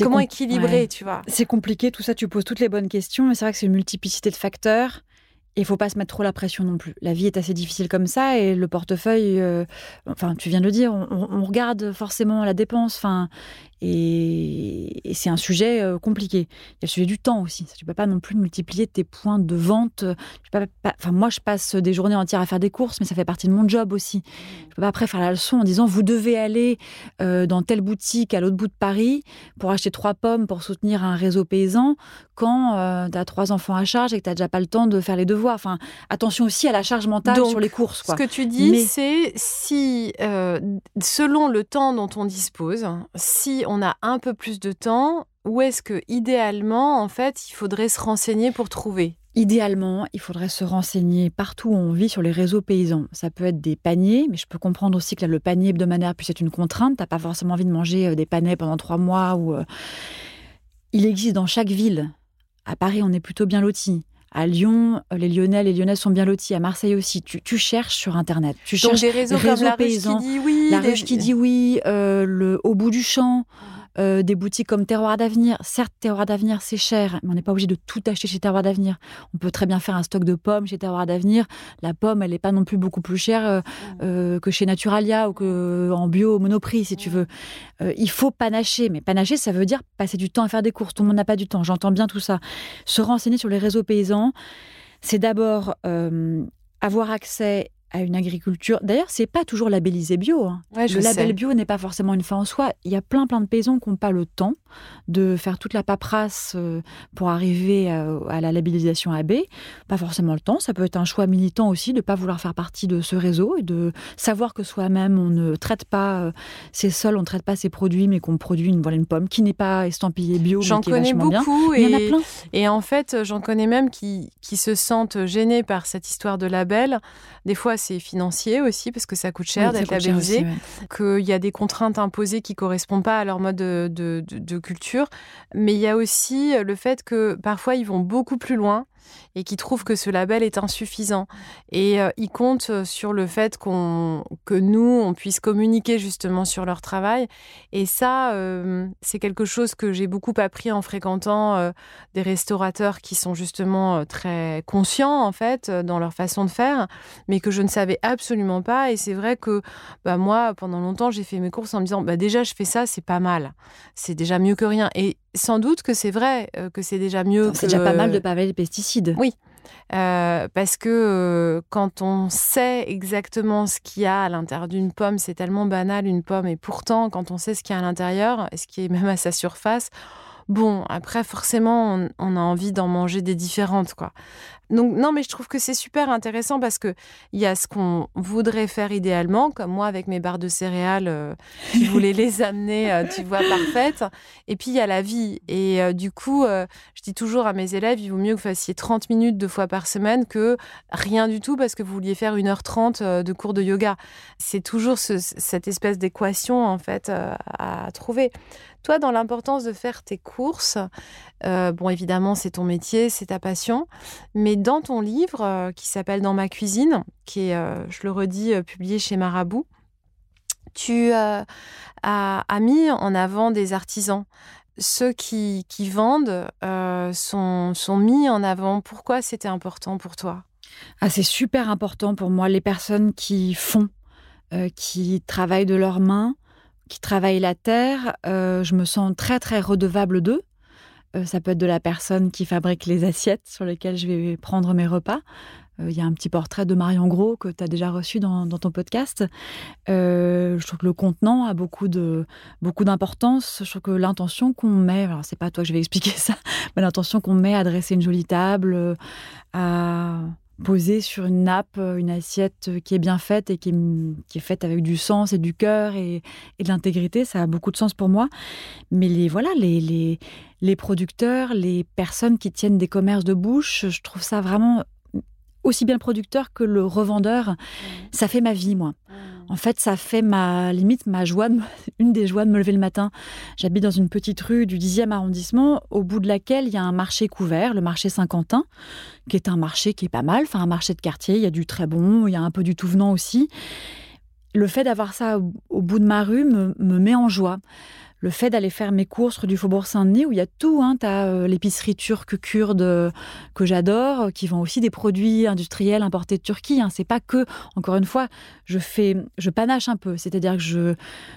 Speaker 2: comment équilibrer, tu vois
Speaker 3: C'est compliqué, tout ça, tu poses toutes les bonnes questions, mais c'est vrai que c'est une multiplicité de facteurs. Et il faut pas se mettre trop la pression non plus. La vie est assez difficile comme ça et le portefeuille, euh, enfin, tu viens de le dire, on, on, regarde forcément la dépense. Enfin, et, c'est un sujet euh, compliqué. Il y a le sujet du temps aussi. Tu ne peux pas non plus multiplier tes points de vente. enfin, moi, je passe des journées entières à faire des courses, mais ça fait partie de mon job aussi. Je ne peux pas après faire la leçon en disant vous devez aller euh, dans telle boutique à l'autre bout de Paris pour acheter trois pommes pour soutenir un réseau paysan quand euh, tu as trois enfants à charge et que tu n'as déjà pas le temps de faire les devoirs. Enfin, attention aussi à la charge mentale sur les courses.
Speaker 2: Ce que tu dis, c'est si, selon le temps dont on dispose, si on on a un peu plus de temps, où est-ce que idéalement, en fait, il faudrait se renseigner pour trouver?
Speaker 3: Idéalement, il faudrait se renseigner partout où on vit sur les réseaux paysans. Ça peut être des paniers, mais je peux comprendre aussi que le panier hebdomadaire puisse être une contrainte. T'as pas forcément envie de manger euh, des panais pendant trois mois. Ou euh, il existe dans chaque ville. À Paris, on est plutôt bien lotis. À Lyon, euh, les Lyonnais, les Lyonnaises sont bien lotis. À Marseille aussi. Tu, cherches sur Internet. Tu cherches
Speaker 2: des réseaux, comme la paysans,
Speaker 3: ruche qui dit oui. La ruche qui dit oui. le, au bout du champ. Euh, des boutiques comme Terroir d'Avenir. Certes, Terroir d'Avenir, c'est cher, mais on n'est pas obligé de tout acheter chez Terroir d'Avenir. On peut très bien faire un stock de pommes chez Terroir d'Avenir. La pomme, elle n'est pas non plus beaucoup plus chère euh, mmh. euh, que chez Naturalia ou que en bio au Monoprix, si tu mmh. veux. il faut panacher, mais panacher, ça veut dire passer du temps à faire des courses. Tout le monde n'a pas du temps. J'entends bien tout ça. Se renseigner sur les réseaux paysans, c'est d'abord avoir accès à une agriculture. D'ailleurs, c'est pas toujours labellisé bio. Hein. le label bio n'est pas forcément une fin en soi. Il y a plein plein de paysans qui n'ont pas le temps de faire toute la paperasse euh, pour arriver à, la labellisation AB. Pas forcément le temps. Ça peut être un choix militant aussi de ne pas vouloir faire partie de ce réseau et de savoir que soi-même on ne traite pas euh, ses sols, on ne traite pas ses produits, mais qu'on produit une, voilà, une pomme qui n'est pas estampillée bio.
Speaker 2: J'en connais beaucoup
Speaker 3: et, Il y en a plein.
Speaker 2: et en fait, j'en connais même qui, qui se sentent gênés par cette histoire de label. Des fois, c'est financier aussi, parce que ça coûte cher d'être labellisé, qu'il y a des contraintes imposées qui correspondent pas à leur mode de, de culture. Mais il y a aussi le fait que parfois, ils vont beaucoup plus loin et qui trouvent que ce label est insuffisant. Et euh, ils comptent sur le fait qu'on, que nous, on puisse communiquer justement sur leur travail. Et ça, euh, c'est quelque chose que j'ai beaucoup appris en fréquentant euh, des restaurateurs qui sont justement très conscients, en fait, dans leur façon de faire, mais que je ne savais absolument pas. Et c'est vrai que bah, moi, pendant longtemps, j'ai fait mes courses en me disant, bah, déjà, je fais ça, c'est pas mal. C'est déjà mieux que rien. Et sans doute que c'est vrai, que c'est déjà mieux.
Speaker 3: C'est déjà pas mal de pas les pesticides.
Speaker 2: Oui, euh, parce que euh, quand on sait exactement ce qu'il y a à l'intérieur d'une pomme, c'est tellement banal une pomme, et pourtant quand on sait ce qu'il y a à l'intérieur, et ce qui est même à sa surface, bon, après forcément on, on a envie d'en manger des différentes, quoi. Donc non, mais je trouve que c'est super intéressant parce que il y a ce qu'on voudrait faire idéalement, comme moi avec mes barres de céréales, euh, je voulais les amener, euh, tu vois, parfaites. Et puis il y a la vie. Et euh, du coup, je dis toujours à mes élèves, il vaut mieux que vous fassiez 30 minutes deux fois par semaine que rien du tout parce que vous vouliez faire 1h30 de cours de yoga. C'est toujours cette espèce d'équation en fait à trouver. Toi, dans l'importance de faire tes courses, bon, évidemment, c'est ton métier, c'est ta passion, mais dans ton livre euh, qui s'appelle Dans ma cuisine, qui est, euh, je le redis, euh, publié chez Marabout, tu as, mis en avant des artisans. Ceux qui, vendent sont, sont mis en avant. Pourquoi c'était important pour toi?
Speaker 3: Ah, C'est super important pour moi. Les personnes qui font, qui travaillent de leurs mains, qui travaillent la terre, je me sens très très redevable d'eux euh, ça peut être de la personne qui fabrique les assiettes sur lesquelles je vais prendre mes repas. Euh, il y a un petit portrait de Marion Gros que tu as déjà reçu dans, ton podcast. Euh, je trouve que le contenant a beaucoup de beaucoup d'importance. Je trouve que l'intention qu'on met, alors c'est pas toi que je vais expliquer ça, mais l'intention qu'on met à dresser une jolie table, à poser sur une nappe une assiette qui est bien faite et qui est, faite avec du sens et du cœur et, de l'intégrité, ça a beaucoup de sens pour moi. Mais les voilà, les, les, les producteurs, les personnes qui tiennent des commerces de bouche, je trouve ça vraiment aussi bien le producteur que le revendeur. Mmh. Ça fait ma vie, moi. En fait, ça fait ma limite, ma joie, une des joies de me lever le matin. J'habite dans une petite rue du 10e arrondissement, au bout de laquelle il y a un marché couvert, le marché Saint-Quentin, qui est un marché qui est pas mal, enfin un marché de quartier. Il y a du très bon, il y a un peu du tout venant aussi. Le fait d'avoir ça au, bout de ma rue me met en joie le fait d'aller faire mes courses du Faubourg Saint-Denis, où il y a tout. Hein. Tu as euh, l'épicerie turque kurde euh, que j'adore, euh, qui vend aussi des produits industriels importés de Turquie. Hein. C'est pas que, encore une fois, je panache un peu. C'est-à-dire que je,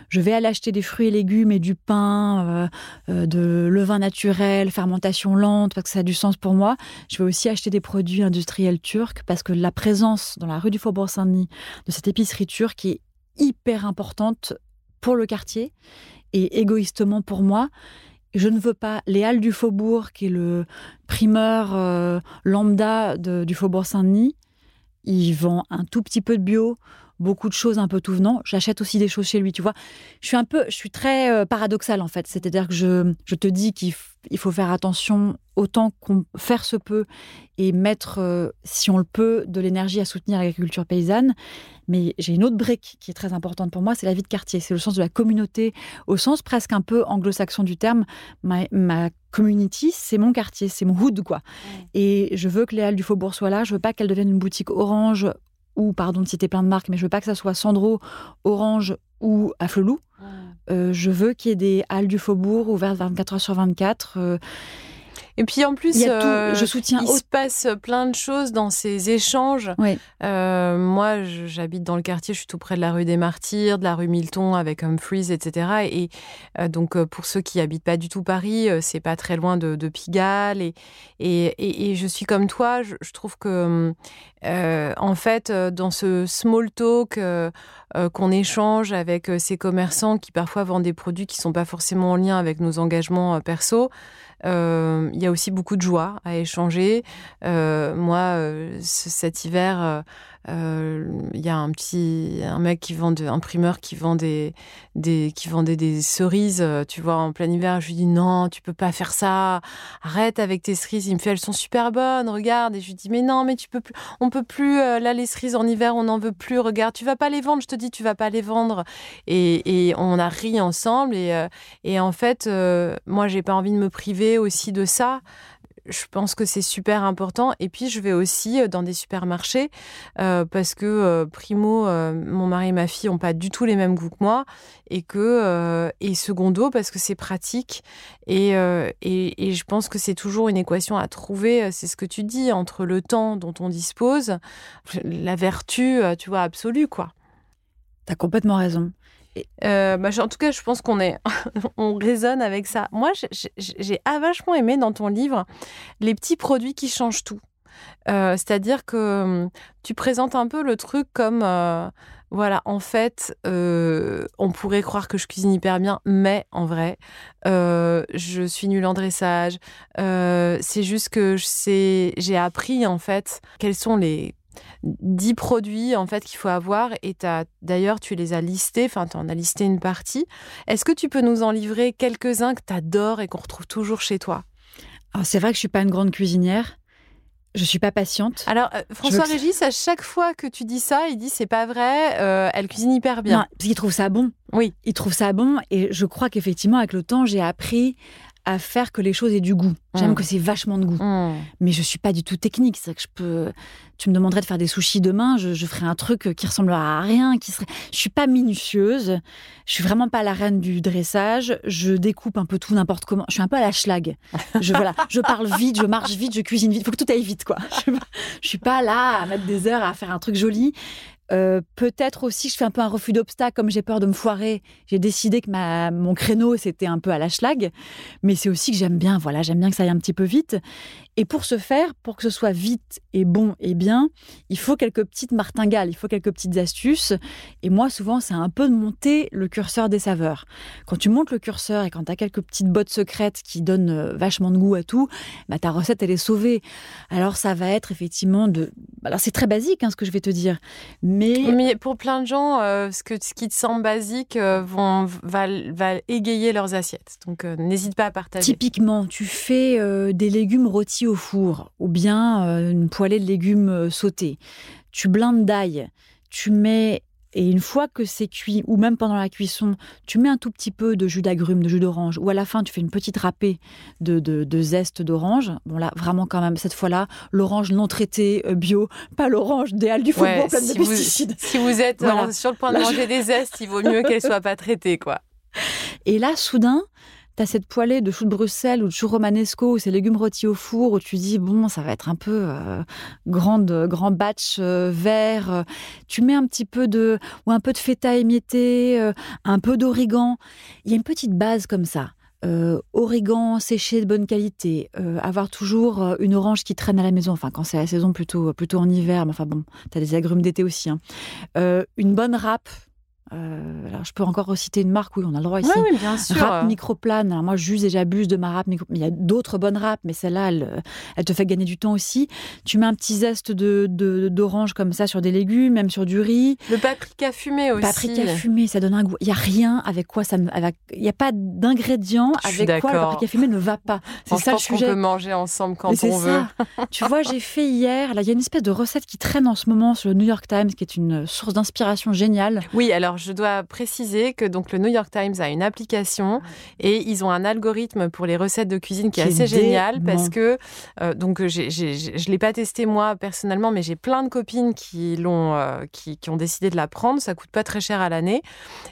Speaker 3: je vais aller acheter des fruits et légumes et du pain, de levain naturel, fermentation lente, parce que ça a du sens pour moi. Je vais aussi acheter des produits industriels turcs, parce que la présence dans la rue du Faubourg Saint-Denis de cette épicerie turque est hyper importante pour le quartier et égoïstement pour moi, je ne veux pas les Halles du Faubourg, qui est le primeur euh, lambda du Faubourg Saint-Denis. Il vend un tout petit peu de bio, beaucoup de choses un peu tout venant. J'achète aussi des choses chez lui, tu vois. Je suis un peu, je suis très euh, paradoxale en fait. C'est-à-dire que je, je te dis qu'il faut faire attention autant qu'on faire se peut et mettre, euh, si on le peut, de l'énergie à soutenir l'agriculture paysanne. Mais j'ai une autre brique qui est très importante pour moi, c'est la vie de quartier. C'est le sens de la communauté, au sens presque un peu anglo-saxon du terme. Ma, community, c'est mon quartier, c'est mon hood, quoi. Et je veux que les Halles du Faubourg soient là. Je veux pas qu'elles deviennent une boutique orange ou, pardon de citer plein de marques, mais je veux pas que ça soit Sandro, Orange ou Afflelou. je veux qu'il y ait des halles du faubourg ouvertes 24 heures sur 24.
Speaker 2: Et puis en plus,
Speaker 3: euh, je soutiens
Speaker 2: il se passe plein de choses dans ces échanges. Euh, moi, j'habite dans le quartier, je suis tout près de la rue des Martyrs, de la rue Milton avec Humphreys, etc. Et euh, donc, pour ceux qui habitent pas du tout Paris, c'est pas très loin de, Pigalle. Et, et, et, je suis comme toi, je, trouve que, en fait, dans ce small talk qu'on échange avec ces commerçants qui parfois vendent des produits qui sont pas forcément en lien avec nos engagements perso, il y a aussi beaucoup de joie à échanger. Euh, moi, euh, cet hiver, euh, il y a un petit un mec qui vend un qui vend des, des qui vendait des cerises euh, tu vois en plein hiver. Je lui dis non tu peux pas faire ça. Arrête avec tes cerises. Il me fait elles sont super bonnes regarde. Et je lui dis mais non mais tu peux plus on peut plus euh, là les cerises en hiver on n'en veut plus. Regarde tu vas pas les vendre. Je te dis tu vas pas les vendre. Et, et on a ri ensemble. Et, et en fait moi j'ai pas envie de me priver aussi de ça je pense que c'est super important. Et puis, je vais aussi euh, dans des supermarchés euh, parce que, euh, primo, mon mari et ma fille n'ont pas du tout les mêmes goûts que moi. Et que, et secondo, parce que c'est pratique. Et, et, et, je pense que c'est toujours une équation à trouver. C'est ce que tu dis entre le temps dont on dispose, la vertu, tu vois, absolue, quoi.
Speaker 3: T'as complètement raison.
Speaker 2: Euh, bah, en tout cas, je pense qu'on est, on résonne avec ça. Moi, j'ai vachement aimé dans ton livre les petits produits qui changent tout. Euh, c'est-à-dire que hum, tu présentes un peu le truc comme, euh, voilà, en fait, on pourrait croire que je cuisine hyper bien, mais en vrai, je suis nulle en dressage. c'est juste que j'ai appris en fait quels sont les 10 produits en fait qu'il faut avoir et d'ailleurs tu les as listés, enfin tu en as listé une partie. Est-ce que tu peux nous en livrer quelques-uns que tu adores et qu'on retrouve toujours chez toi?
Speaker 3: C'est vrai que je suis pas une grande cuisinière. Je suis pas patiente.
Speaker 2: Alors euh, François Régis, à chaque fois que tu dis ça, il dit c'est pas vrai, euh, elle cuisine hyper bien.
Speaker 3: Non, parce qu'il trouve ça bon.
Speaker 2: Oui.
Speaker 3: Il trouve ça bon et je crois qu'effectivement avec le temps j'ai appris à faire que les choses aient du goût. J'aime mm. que c'est vachement de goût. Mm. Mais je suis pas du tout technique. C'est que je peux. Tu me demanderais de faire des sushis demain, je, je ferais un truc qui ressemblera à rien. Qui serait. Je suis pas minutieuse. Je suis vraiment pas la reine du dressage. Je découpe un peu tout n'importe comment. Je suis un peu à la schlag. Je voilà. je parle vite, je marche vite, je cuisine vite. Il faut que tout aille vite, quoi. Je, je suis pas là à mettre des heures à faire un truc joli. Euh, peut-être aussi, je fais un peu un refus d'obstacle, comme j'ai peur de me foirer. J'ai décidé que ma, mon créneau, c'était un peu à la schlag. Mais c'est aussi que j'aime bien, voilà, j'aime bien que ça aille un petit peu vite. Et pour ce faire, pour que ce soit vite et bon et bien, il faut quelques petites martingales, il faut quelques petites astuces. Et moi, souvent, c'est un peu de monter le curseur des saveurs. Quand tu montes le curseur et quand tu as quelques petites bottes secrètes qui donnent euh, vachement de goût à tout, bah, ta recette, elle est sauvée. Alors, ça va être effectivement de. Alors, c'est très basique, hein, ce que je vais te dire.
Speaker 2: Pour plein de gens, euh, ce, que, ce qui te semble basique euh, vont, va, va, égayer leurs assiettes. Donc euh, n'hésite pas à partager.
Speaker 3: Typiquement, tu fais des légumes rôtis au four ou bien une poêlée de légumes sautés. Tu blindes d'ail. Tu mets et une fois que c'est cuit, ou même pendant la cuisson, tu mets un tout petit peu de jus d'agrumes, de jus d'orange, ou à la fin, tu fais une petite râpée de, de, zeste d'orange. Bon, là, vraiment, quand même, cette fois-là, l'orange non traité, euh, bio, pas l'orange des halles du faubourg plein de pesticides.
Speaker 2: Si vous êtes euh, sur le point de manger des zestes, il vaut mieux qu'elle soit pas traitée, quoi.
Speaker 3: Et là, soudain, tu as cette poêlée de choux de Bruxelles ou de choux romanesco ou ces légumes rôtis au four où tu dis bon ça va être un peu euh, grande grand batch euh, vert tu mets un petit peu de ou un peu de feta émietté euh, un peu d'origan il y a une petite base comme ça origan séché de bonne qualité, avoir toujours une orange qui traîne à la maison, enfin quand c'est la saison plutôt plutôt en hiver, mais enfin bon, tu as des agrumes d'été aussi. Hein. une bonne râpe, euh, alors, je peux encore reciter une marque, oui, on a le droit ici.
Speaker 2: Oui, bien sûr.
Speaker 3: Rap microplane. Alors, moi, j'use et j'abuse de ma rap micro. Il y a d'autres bonnes rap, mais celle-là, elle, elle, te fait gagner du temps aussi. Tu mets un petit zeste de, d'orange comme ça sur des légumes, même sur du riz.
Speaker 2: Le paprika fumé aussi.
Speaker 3: Paprika fumé, ça donne un goût. Il n'y a rien avec quoi ça Il n'y a pas d'ingrédient avec quoi le paprika fumé ne va pas.
Speaker 2: C'est ça le sujet. qu'on peut manger ensemble quand on veut.
Speaker 3: tu vois, j'ai fait hier. Là, il y a une espèce de recette qui traîne en ce moment sur le New York Times, qui est une source d'inspiration géniale.
Speaker 2: Oui, alors alors je dois préciser que donc le New York Times a une application et ils ont un algorithme pour les recettes de cuisine qui, est assez génial parce que euh, donc je l'ai pas testé moi personnellement, mais j'ai plein de copines qui l'ont, euh, qui, qui, ont décidé de la prendre. Ça coûte pas très cher à l'année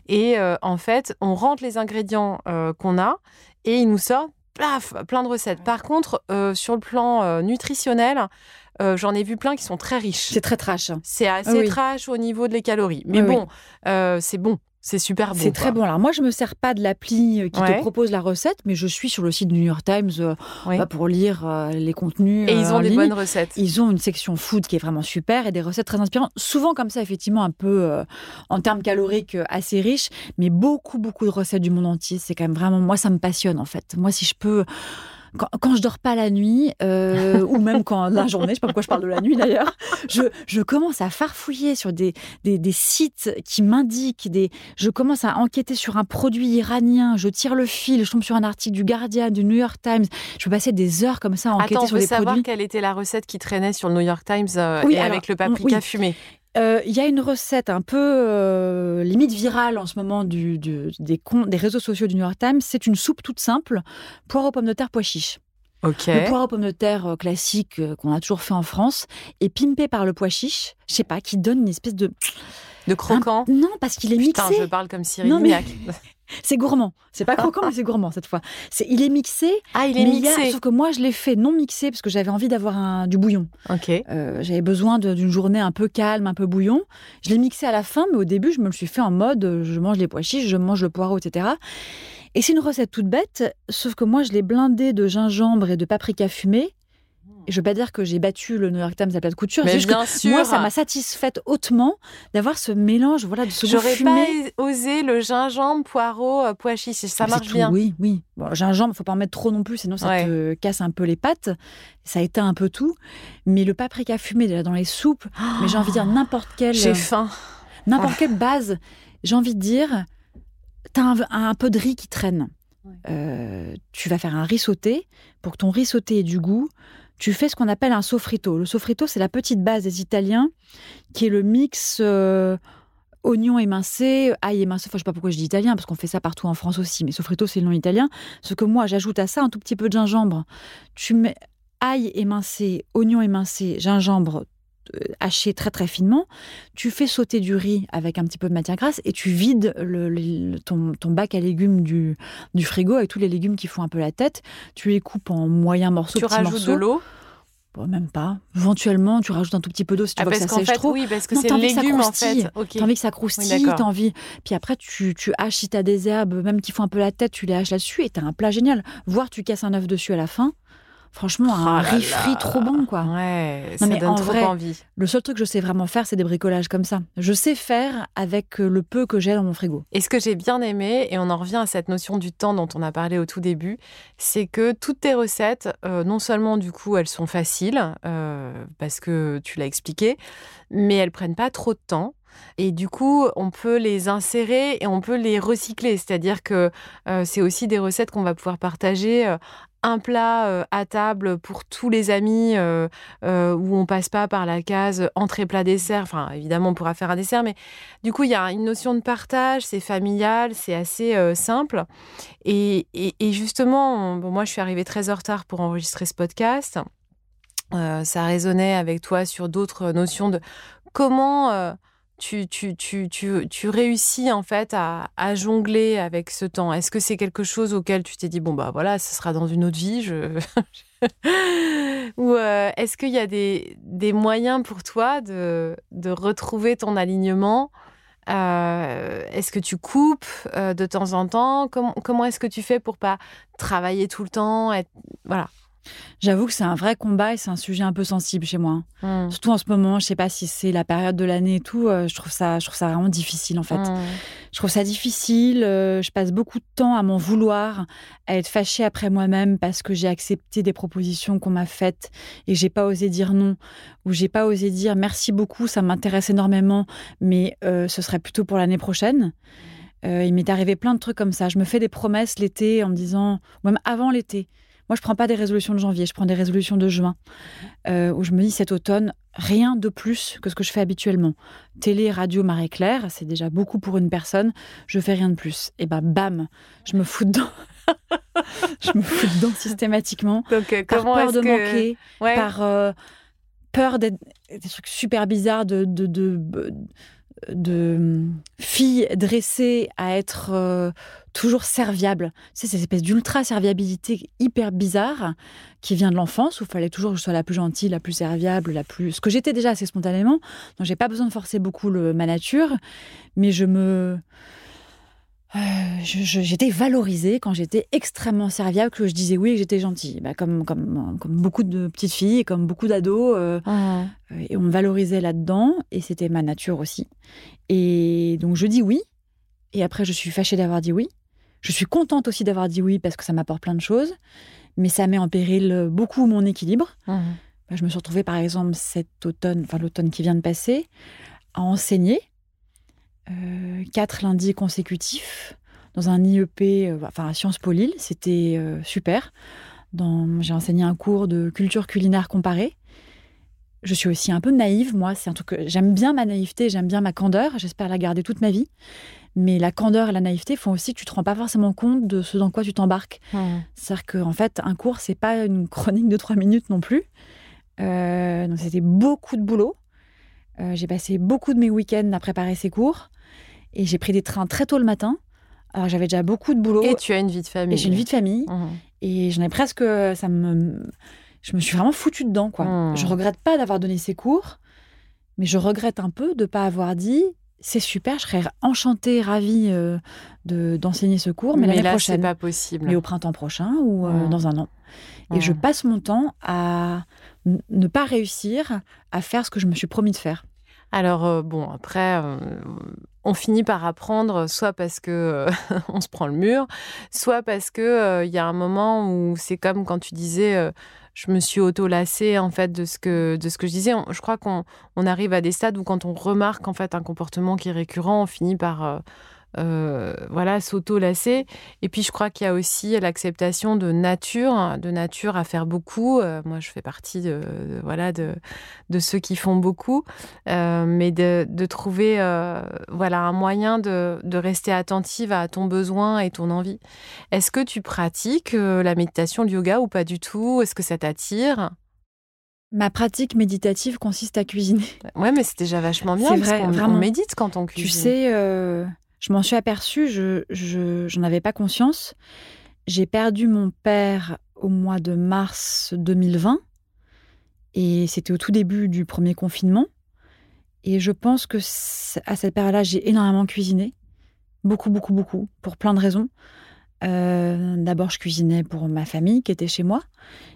Speaker 2: et en fait on rentre les ingrédients qu'on a et il nous sort plein de recettes. Par contre, sur le plan nutritionnel, euh, j'en ai vu plein qui sont très riches.
Speaker 3: C'est très trash.
Speaker 2: C'est assez trash au niveau des calories. Mais bon, euh, c'est bon. C'est super bon.
Speaker 3: C'est très bon. Alors moi, je me sers pas de l'appli euh, qui te propose la recette, mais je suis sur le site du New York Times bah, pour lire les contenus.
Speaker 2: Et ils ont des bonnes recettes.
Speaker 3: Ils ont une section food qui est vraiment super et des recettes très inspirantes. Souvent comme ça, effectivement, un peu en termes caloriques assez riches, mais beaucoup, beaucoup de recettes du monde entier. C'est quand même vraiment moi, ça me passionne en fait. Moi, si je peux quand, quand je dors pas la nuit, euh, ou même quand la journée, je sais pas pourquoi je parle de la nuit d'ailleurs, je, je, commence à farfouiller sur des, des, des sites qui m'indiquent, des, je commence à enquêter sur un produit iranien, je tire le fil, je tombe sur un article du Guardian, du New York Times, je peux passer des heures comme ça à enquêter
Speaker 2: Attends,
Speaker 3: sur des
Speaker 2: savoir
Speaker 3: produits.
Speaker 2: quelle était la recette qui traînait sur le New York Times euh, et avec le paprika fumé.
Speaker 3: Euh, il y a une recette un peu euh, limite virale en ce moment du, du, des, des réseaux sociaux du New York Times. C'est une soupe toute simple, poire aux pommes de terre, pois chiches. Le poire aux pommes de terre euh, classique qu'on a toujours fait en France est pimpé par le pois chiche, je sais pas, qui donne une espèce de...
Speaker 2: De croquant
Speaker 3: Non, parce qu'il est
Speaker 2: Putain,
Speaker 3: mixé.
Speaker 2: je parle comme Cyril non, mais...
Speaker 3: C'est gourmand. C'est pas croquant, mais c'est gourmand cette fois. C'est, il est mixé.
Speaker 2: Ah, il est mixé.
Speaker 3: sauf que moi, je l'ai fait non mixé parce que j'avais envie d'avoir un, du bouillon.
Speaker 2: Ok.
Speaker 3: Euh, j'avais besoin d'une journée un peu calme, un peu bouillon. Je l'ai mixé à la fin, mais au début, je me le suis fait en mode euh, je mange les pois chiches, je mange le poireau, etc. Et c'est une recette toute bête, sauf que moi, je l'ai blindé de gingembre et de paprika fumé. Je veux pas dire que j'ai battu le New York Times à plat de couture.
Speaker 2: Mais
Speaker 3: juste
Speaker 2: bien
Speaker 3: que
Speaker 2: sûr.
Speaker 3: Moi, ça m'a satisfaite hautement d'avoir ce mélange, voilà, de ce goût
Speaker 2: J'aurais pas osé le gingembre, poireau, euh, pois chiche. Ça
Speaker 3: Mais
Speaker 2: marche
Speaker 3: c'est
Speaker 2: bien.
Speaker 3: Tout, oui, oui. Bon, gingembre, faut pas en mettre trop non plus, sinon ça
Speaker 2: Ouais.
Speaker 3: te casse un peu les pattes. Ça éteint un peu tout. Mais le paprika fumé dans les soupes, mais j'ai envie de dire n'importe quelle,
Speaker 2: J'ai faim.
Speaker 3: n'importe quelle base. J'ai envie de dire, t'as un, un peu de riz qui traîne. Euh, tu vas faire un riz sauté. Pour que ton riz sauté ait du goût, tu fais ce qu'on appelle un sofrito. Le sofrito, c'est la petite base des Italiens, qui est le mix euh, oignon émincé, ail émincé. Enfin, je sais pas pourquoi je dis italien, parce qu'on fait ça partout en France aussi. Mais sofrito, c'est le nom italien. Ce que moi, j'ajoute à ça un tout petit peu de gingembre. Tu mets ail émincé, oignon émincé, gingembre haché très très finement, tu fais sauter du riz avec un petit peu de matière grasse et tu vides le, le- ton, ton bac à légumes du, du frigo avec tous les légumes qui font un peu la tête. Tu les coupes en moyens morceaux,
Speaker 2: Tu rajoutes
Speaker 3: morceaux.
Speaker 2: de l'eau.
Speaker 3: Bon, même pas. Éventuellement, tu rajoutes un tout petit peu d'eau si tu
Speaker 2: Ah,
Speaker 3: vois que ça sèche
Speaker 2: fait,
Speaker 3: trop.
Speaker 2: oui, parce que c'est légume en fait. Ok.
Speaker 3: T'as envie que ça
Speaker 2: Oui,
Speaker 3: croustille,
Speaker 2: d'accord.
Speaker 3: t'as envie. Puis après, tu, tu haches si t'as des herbes, même qui font un peu la tête, tu les haches là-dessus et t'as un plat génial. Voire tu casses un œuf dessus à la fin. Franchement, un
Speaker 2: Ah
Speaker 3: riz frit trop bon, quoi.
Speaker 2: Ouais, ça
Speaker 3: mais
Speaker 2: donne
Speaker 3: en
Speaker 2: trop
Speaker 3: vrai,
Speaker 2: envie.
Speaker 3: Le seul truc que je sais vraiment faire, c'est des bricolages comme ça. Je sais faire avec euh, le peu que j'ai dans mon frigo.
Speaker 2: Et ce que j'ai bien aimé, et on en revient à cette notion du temps dont on a parlé au tout début, c'est que toutes tes recettes, euh, non seulement du coup elles sont faciles, euh, parce que tu l'as expliqué, mais elles prennent pas trop de temps. Et du coup, on peut les insérer et on peut les recycler. C'est-à-dire que euh, c'est aussi des recettes qu'on va pouvoir partager. euh, un plat euh, à table pour tous les amis où on passe pas par la case entrée plat dessert. Enfin, évidemment, on pourra faire un dessert, mais du coup, il y a une notion de partage, c'est familial, c'est assez simple. Et, et- justement, bon, moi, je suis arrivée très en retard pour enregistrer ce podcast. Ça résonnait avec toi sur d'autres notions de comment tu, tu, tu, tu, réussis en fait à, jongler avec ce temps? Est-ce que c'est quelque chose auquel tu t'es dit, bon, bah voilà, ce sera dans une autre vie. Ou euh, est-ce qu'il y a des, des moyens pour toi de, de retrouver ton alignement? Euh, Est-ce que tu coupes euh, de temps en temps? Comment, comment est-ce que tu fais pour pas travailler tout le temps. Voilà?
Speaker 3: J'avoue que c'est un vrai combat et c'est un sujet un peu sensible chez moi.
Speaker 2: Mm.
Speaker 3: Surtout en ce moment, je sais pas si c'est la période de l'année et tout, euh, je trouve ça, je trouve ça vraiment difficile en fait.
Speaker 2: Mm.
Speaker 3: Je trouve ça difficile. euh, je passe beaucoup de temps à m'en vouloir, à être fâchée après moi-même parce que j'ai accepté des propositions qu'on m'a faites et j'ai pas osé dire non ou j'ai pas osé dire merci beaucoup, ça m'intéresse énormément, mais euh, ce serait plutôt pour l'année prochaine. Il m'est arrivé plein de trucs comme ça. Je me fais des promesses l'été en me disant, ou même avant l'été. Moi, je prends pas des résolutions de janvier, je prends des résolutions de juin, euh, où je me dis cet automne, rien de plus que ce que je fais habituellement. Télé, radio, marée claire, c'est déjà beaucoup pour une personne, je fais rien de plus. Et ben, bam, je me fous dedans. je me fous dedans systématiquement.
Speaker 2: Donc, euh,
Speaker 3: par peur de
Speaker 2: que...
Speaker 3: manquer,
Speaker 2: Ouais.
Speaker 3: par euh, peur d'être des trucs super bizarres de, de, de, de, hum, filles dressées à être euh, toujours serviables. C'est cette espèce d'ultra serviabilité hyper bizarre qui vient de l'enfance où il fallait toujours que je sois la plus gentille, la plus serviable, la plus. Ce que j'étais déjà assez spontanément. Donc j'ai pas besoin de forcer beaucoup le, ma nature, mais je me. Euh, j'étais valorisée quand j'étais extrêmement serviable, que je disais oui et que j'étais gentille. Bah, comme, comme, comme beaucoup de petites filles et comme beaucoup d'ados. euh, euh, et on me valorisait là-dedans, et c'était ma nature aussi. Et donc je dis oui, et après je suis fâchée d'avoir dit oui. Je suis contente aussi d'avoir dit oui parce que ça m'apporte plein de choses, mais ça met en péril beaucoup mon équilibre.
Speaker 2: Mhm.
Speaker 3: Bah, je me suis retrouvée par exemple cet automne, enfin l'automne qui vient de passer, à enseigner euh, quatre lundis consécutifs dans un IEP, euh, enfin à Sciences Po Lille. C'était euh, super. J'ai enseigné un cours de culture culinaire comparée. Je suis aussi un peu naïve, moi. C'est un truc que j'aime bien ma naïveté, j'aime bien ma candeur. J'espère la garder toute ma vie. Mais la candeur et la naïveté font aussi que tu te rends pas forcément compte de ce dans quoi tu t'embarques. C'est-à-dire qu'en fait, un cours, c'est pas une chronique de trois minutes non plus. Euh, donc c'était beaucoup de boulot. Euh, j'ai passé beaucoup de mes week-ends à préparer ces cours. Et j'ai pris des trains très tôt le matin. Alors j'avais déjà beaucoup de boulot.
Speaker 2: Et tu as une vie de famille.
Speaker 3: Et j'ai une vie de famille.
Speaker 2: Mhm.
Speaker 3: Et j'en ai presque. Ça me. Je me suis vraiment foutue dedans, quoi.
Speaker 2: Hmm.
Speaker 3: Je regrette pas d'avoir donné ces cours, mais je regrette un peu de ne pas avoir dit c'est super, je serais enchantée, ravie euh, de d'enseigner ce cours, mais,
Speaker 2: Mais
Speaker 3: l'année
Speaker 2: là, c'est
Speaker 3: prochaine,
Speaker 2: pas possible.
Speaker 3: mais au printemps prochain ou euh, dans un an. Et je passe mon temps à ne pas réussir à faire ce que je me suis promis de faire.
Speaker 2: Alors euh, bon, après, euh, on finit par apprendre, soit parce que euh, on se prend le mur, soit parce que il y a un moment où c'est comme quand tu disais, je me suis auto-lassée en fait de ce que de ce que je disais. Je crois qu'on on arrive à des stades où quand on remarque en fait un comportement qui est récurrent, on finit par euh, voilà s'auto-lasser. Et puis je crois qu'il y a aussi l'acceptation de nature, de nature à faire beaucoup. Euh, moi, je fais partie de, de- voilà de de ceux qui font beaucoup. Euh, mais de, de trouver voilà un moyen de, de rester attentive à ton besoin et ton envie. Est-ce que tu pratiques la méditation, le yoga ou pas du tout? Est-ce que ça t'attire?
Speaker 3: Ma pratique méditative consiste à cuisiner.
Speaker 2: Ouais, mais c'est déjà vachement bien
Speaker 3: C'est vrai,
Speaker 2: on
Speaker 3: vraiment.
Speaker 2: médite quand on
Speaker 3: Tu
Speaker 2: cuisine.
Speaker 3: sais, euh, je m'en suis aperçue, je je- avais pas conscience. J'ai perdu mon père au mois de mars 2020 et c'était au tout début du premier confinement. Et je pense que à cette période-là, j'ai énormément cuisiné, beaucoup, beaucoup, beaucoup, pour plein de raisons. Euh, D'abord, je cuisinais pour ma famille qui était chez moi.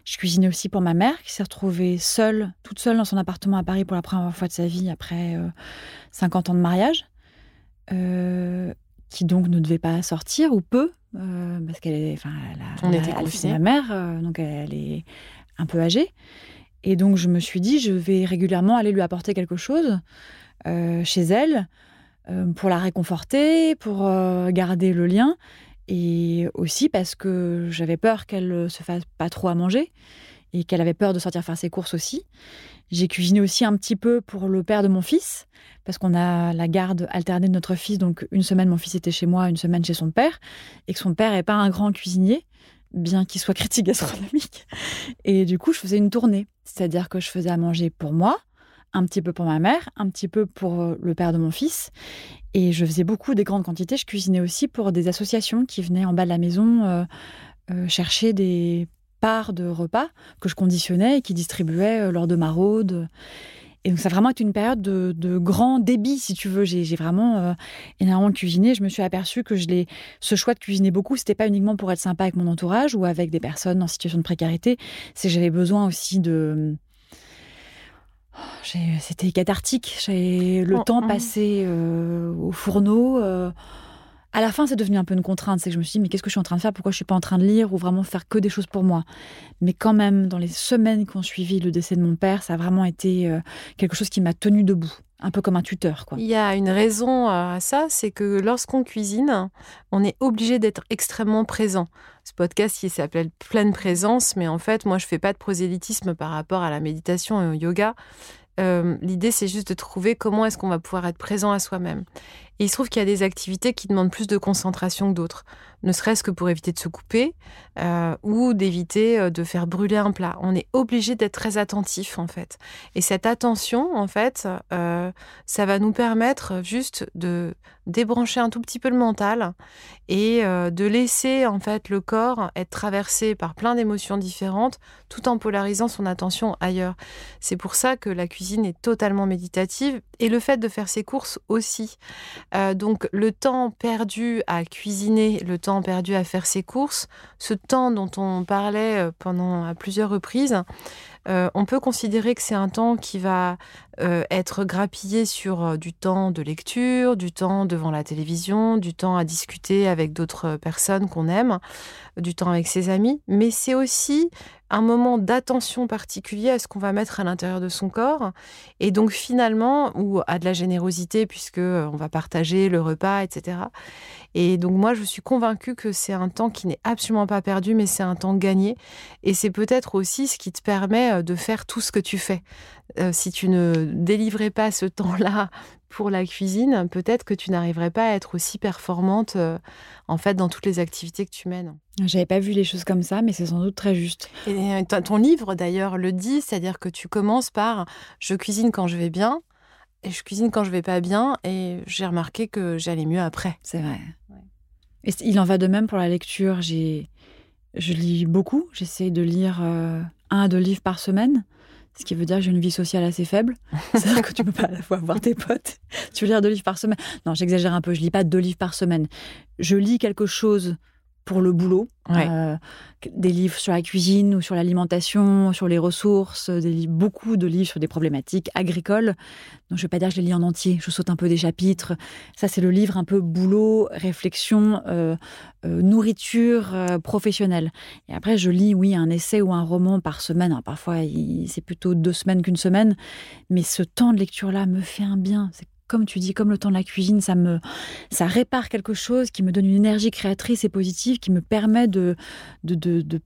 Speaker 3: Je cuisinais aussi pour ma mère qui s'est retrouvée seule, toute seule dans son appartement à Paris pour la première fois de sa vie après euh, 50 ans de mariage, euh, qui donc ne devait pas sortir ou peu, euh, parce qu'elle est, enfin, elle a- elle
Speaker 2: était
Speaker 3: elle- ma mère, euh, donc elle est un peu âgée. Et donc je me suis dit, je vais régulièrement aller lui apporter quelque chose chez elle pour la réconforter, pour garder le lien, et aussi parce que j'avais peur qu'elle se fasse pas trop à manger et qu'elle avait peur de sortir faire ses courses aussi. J'ai cuisiné aussi un petit peu pour le père de mon fils, parce qu'on a la garde alternée de notre fils. Donc, une semaine, mon fils était chez moi, une semaine chez son père, et que son père n'est pas un grand cuisinier, bien qu'il soit critique gastronomique. Et du coup, je faisais une tournée. C'est-à-dire que je faisais à manger pour moi, un petit peu pour ma mère, un petit peu pour euh, le père de mon fils. Et je faisais beaucoup des grandes quantités. Je cuisinais aussi pour des associations qui venaient en bas de la maison euh, euh, chercher des parts de repas que je conditionnais et qui distribuaient euh, lors de maraudes. Et donc ça a vraiment été une période de, de grand débit, si tu veux. J'ai vraiment euh, énormément cuisiné. Je me suis aperçue que je l'ai, ce choix de cuisiner beaucoup, c'était pas uniquement pour être sympa avec mon entourage ou avec des personnes en situation de précarité. C'est j'avais besoin aussi de C'était cathartique. J'ai le
Speaker 2: Oh,
Speaker 3: temps
Speaker 2: oh.
Speaker 3: passé euh, au fourneau. euh, à la fin, c'est devenu un peu une contrainte. C'est que je me suis dit, mais qu'est-ce que je suis en train de faire? Pourquoi je suis pas en train de lire ou vraiment faire que des choses pour moi? Mais quand même, dans les semaines qui ont suivi le décès de mon père, ça a vraiment été euh, quelque chose qui m'a tenu debout, un peu comme un tuteur.
Speaker 2: Il y a une raison à ça, c'est que lorsqu'on cuisine, on est obligé d'être extrêmement présent. ce podcast qui s'appelle Pleine présence, mais en fait, moi, je fais pas de prosélytisme par rapport à la méditation et au yoga. Euh, l'idée, c'est juste de trouver comment est-ce qu'on va pouvoir être présent à soi-même. Il se trouve qu'il y a des activités qui demandent plus de concentration que d'autres, ne serait-ce que pour éviter de se couper euh, ou d'éviter euh, de faire brûler un plat. On est obligé d'être très attentif en fait. Et cette attention, en fait, euh, ça va nous permettre juste de débrancher un tout petit peu le mental et de laisser en fait le corps être traversé par plein d'émotions différentes tout en polarisant son attention ailleurs. C'est pour ça que la cuisine est totalement méditative et le fait de faire ses courses aussi. Euh, donc le temps perdu à cuisiner, le temps perdu à faire ses courses, ce temps dont on parlait euh, pendant à plusieurs reprises, euh, on peut considérer que c'est un temps qui va être grappillé sur du temps de lecture, du temps devant la télévision, du temps à discuter avec d'autres personnes qu'on aime, du temps avec ses amis, mais c'est aussi un moment d'attention particulier à ce qu'on va mettre à l'intérieur de son corps. Et donc finalement ou à de la générosité puisque euh, on va partager le repas etc et donc moi je suis convaincue que c'est un temps qui n'est absolument pas perdu mais c'est un temps gagné. Et c'est peut-être aussi ce qui te permet euh, de faire tout ce que tu fais. Euh, si tu ne délivrais pas ce temps-là pour la cuisine, peut-être que tu n'arriverais pas à être aussi performante euh, en fait dans toutes les activités que tu mènes.
Speaker 3: J'avais pas vu les choses comme ça, mais c'est sans doute très juste.
Speaker 2: Et euh, ton livre d'ailleurs le dit, c'est-à-dire que tu commences par je cuisine quand je vais bien et je cuisine quand je vais pas bien et j'ai remarqué que j'allais mieux après.
Speaker 3: C'est vrai. Et il en va de même pour la lecture. J'ai je lis beaucoup, j'essaie de lire un à deux livres par semaine ce qui veut dire que j'ai une vie sociale assez faible. C'est-à-dire que tu peux pas à la fois voir tes potes. Tu veux lire deux livres par semaine. Non, j'exagère un peu. Je lis pas deux livres par semaine. Je lis quelque chose pour le boulot. Euh, des livres sur la cuisine ou sur l'alimentation, sur les ressources, des beaucoup de livres sur des problématiques agricoles. Donc, je ne vais pas dire que je les lis en entier, je saute un peu des chapitres. Ça, c'est le livre un peu boulot, réflexion, euh, euh, nourriture professionnelle. Et après, je lis, oui, un essai ou un roman par semaine. parfois, c'est plutôt deux semaines qu'une semaine. Mais ce temps de lecture-là me fait un bien. C'est comme tu dis, comme le temps de la cuisine, ça me, ça répare quelque chose qui me donne une énergie créatrice et positive, qui me permet de, de, de,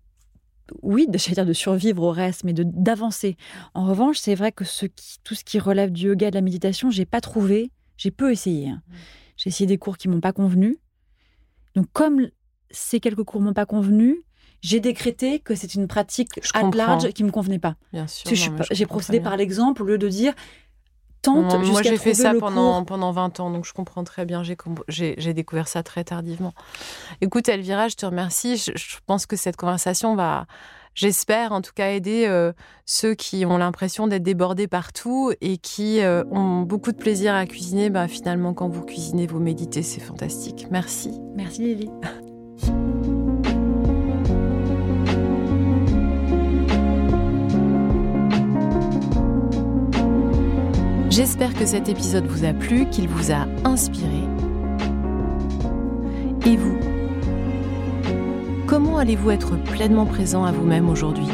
Speaker 3: oui, de, dire de survivre au reste, mais de d'avancer. En revanche, c'est vrai que ce qui, tout ce qui relève du yoga, de la méditation, j'ai pas trouvé, j'ai peu essayé. Hein. Mmh. J'ai essayé des cours qui m'ont pas convenu. Donc, comme ces quelques cours m'ont pas convenu, j'ai décrété que c'est une pratique à large qui me convenait pas.
Speaker 2: Bien sûr.
Speaker 3: J'ai procédé par l'exemple au lieu de dire moi,
Speaker 2: j'ai fait ça pendant, pendant 20 ans, donc je comprends très bien. J'ai découvert ça très tardivement. Écoute, Elvira, je te remercie. Je, pense que cette conversation va, j'espère en tout cas, aider euh, ceux qui ont l'impression d'être débordés partout et qui euh, ont beaucoup de plaisir à cuisiner. Bah, finalement, quand vous cuisinez, vous méditez, c'est fantastique. Merci.
Speaker 3: Merci, Lily.
Speaker 4: J'espère que cet épisode vous a plu, qu'il vous a inspiré. Et vous? Comment allez-vous être pleinement présent à vous-même aujourd'hui?